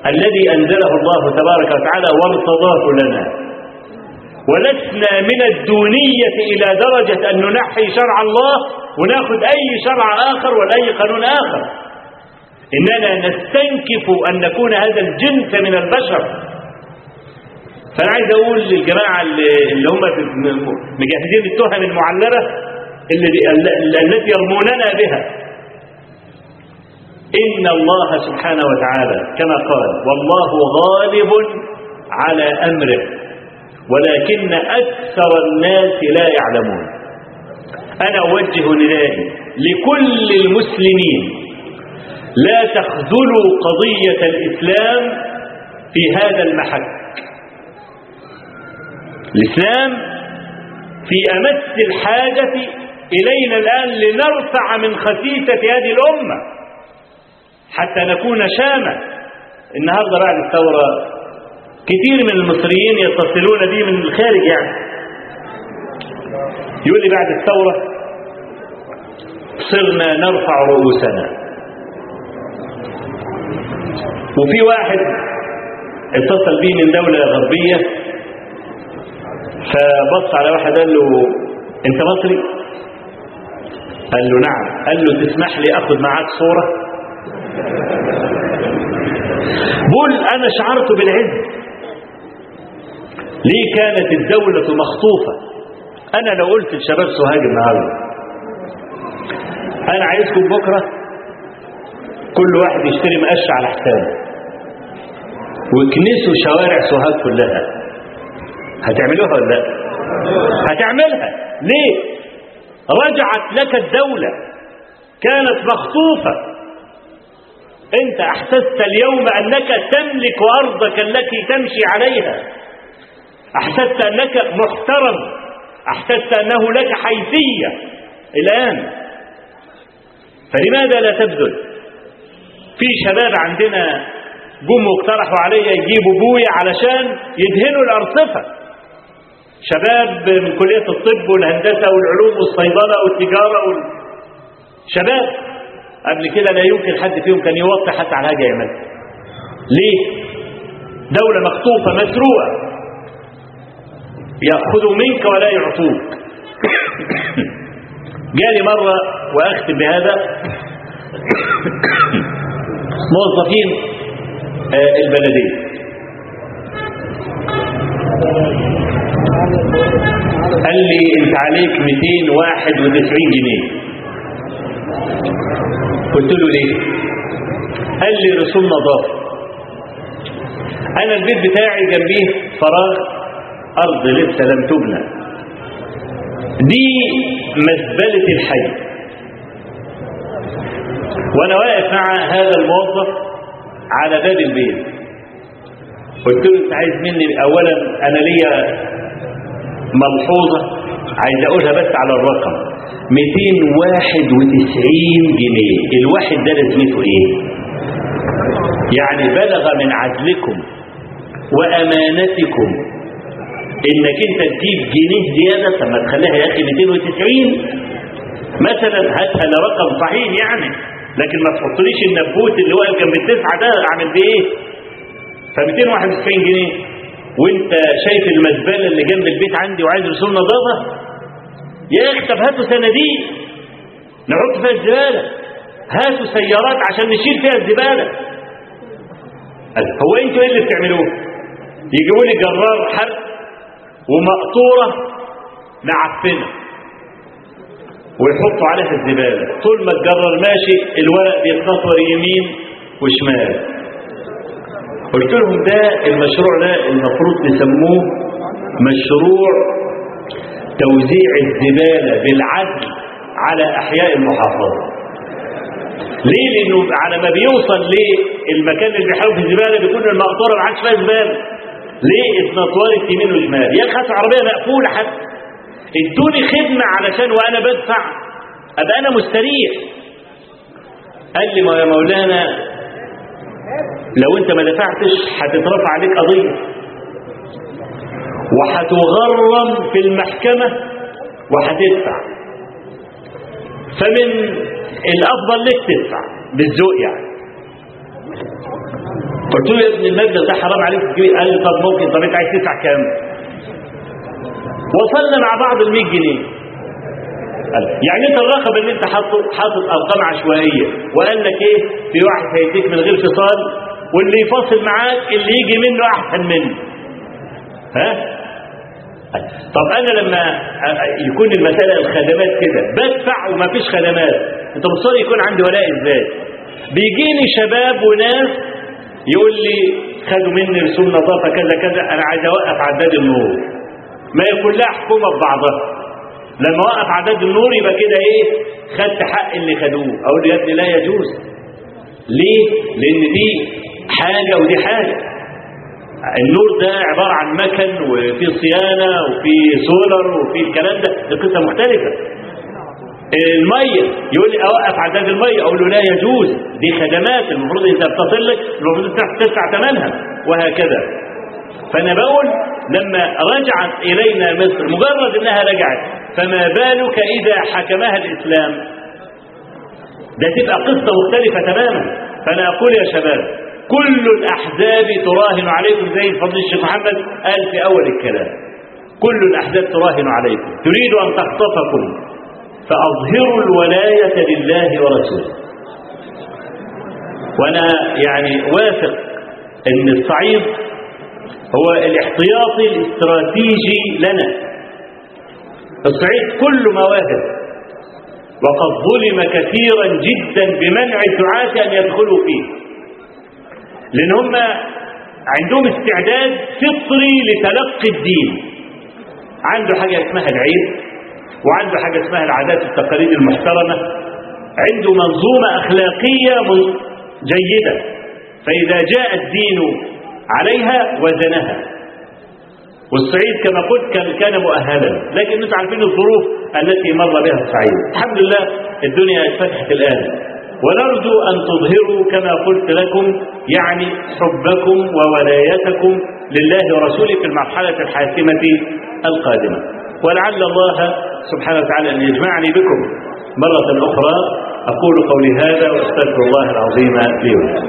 الذي أنزله الله تبارك وتعالى وارتضاه لنا. ولسنا من الدونية إلى درجة أن ننحي شرع الله ونأخذ أي شرع آخر ولا أي قانون آخر. إننا نستنكف أن نكون هذا الجنس من البشر. فأنا عايز أقول للجماعة اللي هم مجهزين التهم المعلبة التي يرموننا بها. إن الله سبحانه وتعالى كما قال والله غالب على أمره. ولكن أكثر الناس لا يعلمون. أنا أوجه ندائي لكل المسلمين لا تخذلوا قضية الإسلام في هذا المحك. الإسلام في أمس الحاجة إلينا الآن لنرفع من خسيسة هذه الأمة حتى نكون شامة. النهاردة بعد الثورة كثير من المصريين يتصلون بي من الخارج يعني. يقول لي بعد الثورة صرنا نرفع رؤوسنا. وفي واحد اتصل بي من دولة غربية فبص على واحد قال له أنت مصري؟ قال له نعم. قال له تسمح لي آخذ معاك صورة؟ بقول أنا شعرت بالعز ليه كانت الدولة مخطوفة؟ أنا لو قلت لشباب سوهاج النهارده أنا عايزكم بكرة كل واحد يشتري مقش على حسابه ويكنسوا شوارع سوهاج كلها. هتعملوها ولا لأ؟ هتعملها. ليه؟ رجعت لك الدولة كانت مخطوفة. أنت أحسست اليوم أنك تملك أرضك التي تمشي عليها. أحسست أنك محترم. أحسست أنه لك حيثية. الآن فلماذا لا تبذل؟ في شباب عندنا جم واقترحوا عليا يجيبوا بويا علشان يدهنوا الأرصفة. شباب من كلية الطب والهندسة والعلوم والصيدلة والتجارة وال... شباب قبل كده لا يمكن حد فيهم كان يوطي حتى على حاجة يعملها ليه؟ دولة مخطوفة مسروقه ياخذوا منك ولا يعطوك. جالي مرة وأختم بهذا. موظفين البلدية قال لي أنت عليك 291 جنيه. قلت له ليه؟ قال لي رسوم نظافة. أنا البيت بتاعي جنبيه فراغ. ارض لسه لم تبنى. دي مزبلة الحي. وأنا واقف مع هذا الموظف على باب البيت. قلت له أنت عايز مني اولا أنا ليا ملحوظة عايز أقولها بس على الرقم. 291 جنيه. الواحد ده لازمته إيه؟ يعني بلغ من عدلكم وأمانتكم إنك أنت تجيب جنيه زيادة طب ما تخليها يا أخي 290 مثلا هاتها لرقم صحيح يعني لكن ما تحطليش النبوت اللي واقف جنب التسعة ده أعمل بيه إيه؟ ف 291 جنيه. وأنت شايف المزبلة اللي جنب البيت عندي وعايز رسوم نظافة؟ يا أخي طب هاتوا صناديق. نحط فيها الزبالة. هاتوا سيارات عشان نشيل فيها الزبالة. هو أنتوا إيه اللي بتعملوه؟ يجيبوا لي جرار حرق ومقطورة معفنه ويحطوا عليها الزبالة. طول ما الجرار ماشي الورق بيتنطر يمين وشمال. قلت لهم ده المشروع ده المفروض تسموه مشروع توزيع الزبالة بالعدل على أحياء المحافظة. ليه؟ لأنه على ما بيوصل للمكان اللي بيحاول في الزبالة بيكون المقطورة ما عادش فيها زبالة. ليه اتنطورت يمين وشمال يا أخي عربية مقفولة حتى إدوني خدمة علشان وأنا بدفع. أبقى أنا مستريح. قال لي ما يا مولانا لو أنت ما دفعتش هتترفع عليك قضية. وهتغرم في المحكمة وهتدفع. فمن الأفضل لك تدفع بالذوق يعني. قلت له يا ابن المبلغ ده حرام عليك تجيب قال لي طب ممكن طب انت عايز تدفع كام؟ وصلنا مع بعض ال 100 جنيه. قال يعني انت الرقم اللي انت حاطه حاطط ارقام عشوائية وقال لك إيه؟ في واحد هيديك من غير فصال واللي يفاصل معاك اللي يجي منه أحسن منه. ها؟ طب أنا لما يكون المسألة الخدمات كده بدفع وما فيش خدمات انت مصر يكون عندي ولاء إزاي؟ بيجيني شباب وناس يقول لي خدوا مني رسوم نظافه كذا كذا أنا عايز أوقف عداد النور. ما يكون لها حكومة ببعضها. لما وقف عداد النور يبقى كده إيه؟ خدت حق اللي خدوه. أقول يا ابني لا يجوز. ليه؟ لأن دي حاجة ودي حاجة. النور ده عبارة عن مكن وفي صيانة وفي سولر وفي الكلام ده دي قصة مختلفة. المية. يقول لي أوقف عداد المية. أقول له لا يجوز. دي خدمات. المفروض انت بتصل لك المفروض انت تدفع ثمنها. وهكذا. فانا بقول لما رجعت إلينا مصر. مجرد إنها رجعت. فما بالك إذا حكمها الإسلام؟ ده تبقى قصة مختلفة تماما. فأنا أقول يا شباب كل الأحزاب تراهن عليكم زي فضل الشيخ محمد قال في أول الكلام. كل الأحزاب تراهن عليكم. تريد أن تخطفكم. فأظهروا الولاية لله ورسوله. وأنا يعني واثق إن الصعيد هو الاحتياطي الاستراتيجي لنا. الصعيد كله مواهب وقد ظلم كثيرا جدا بمنع الدعاة أن يدخلوا فيه. لأن هم عندهم استعداد فطري لتلقي الدين. عنده حاجة اسمها العيد. وعنده حاجة اسمها العادات التقاليد المحترمة عنده منظومة أخلاقية جيدة. فإذا جاء الدين عليها وزنها. والصعيد كما قلت كان, كان مؤهلا. لكن أنتم عارفين الظروف التي مر بها الصعيد الحمد لله الدنيا اتفتحت الآن. ونرجو أن تظهروا كما قلت لكم يعني حبكم وولايتكم لله ورسوله في المرحلة الحاسمة القادمة. ولعل الله سبحانه وتعالى أن يجمعني بكم مرة أخرى. أقول قولي هذا وأستغفر الله العظيم لي ولكم.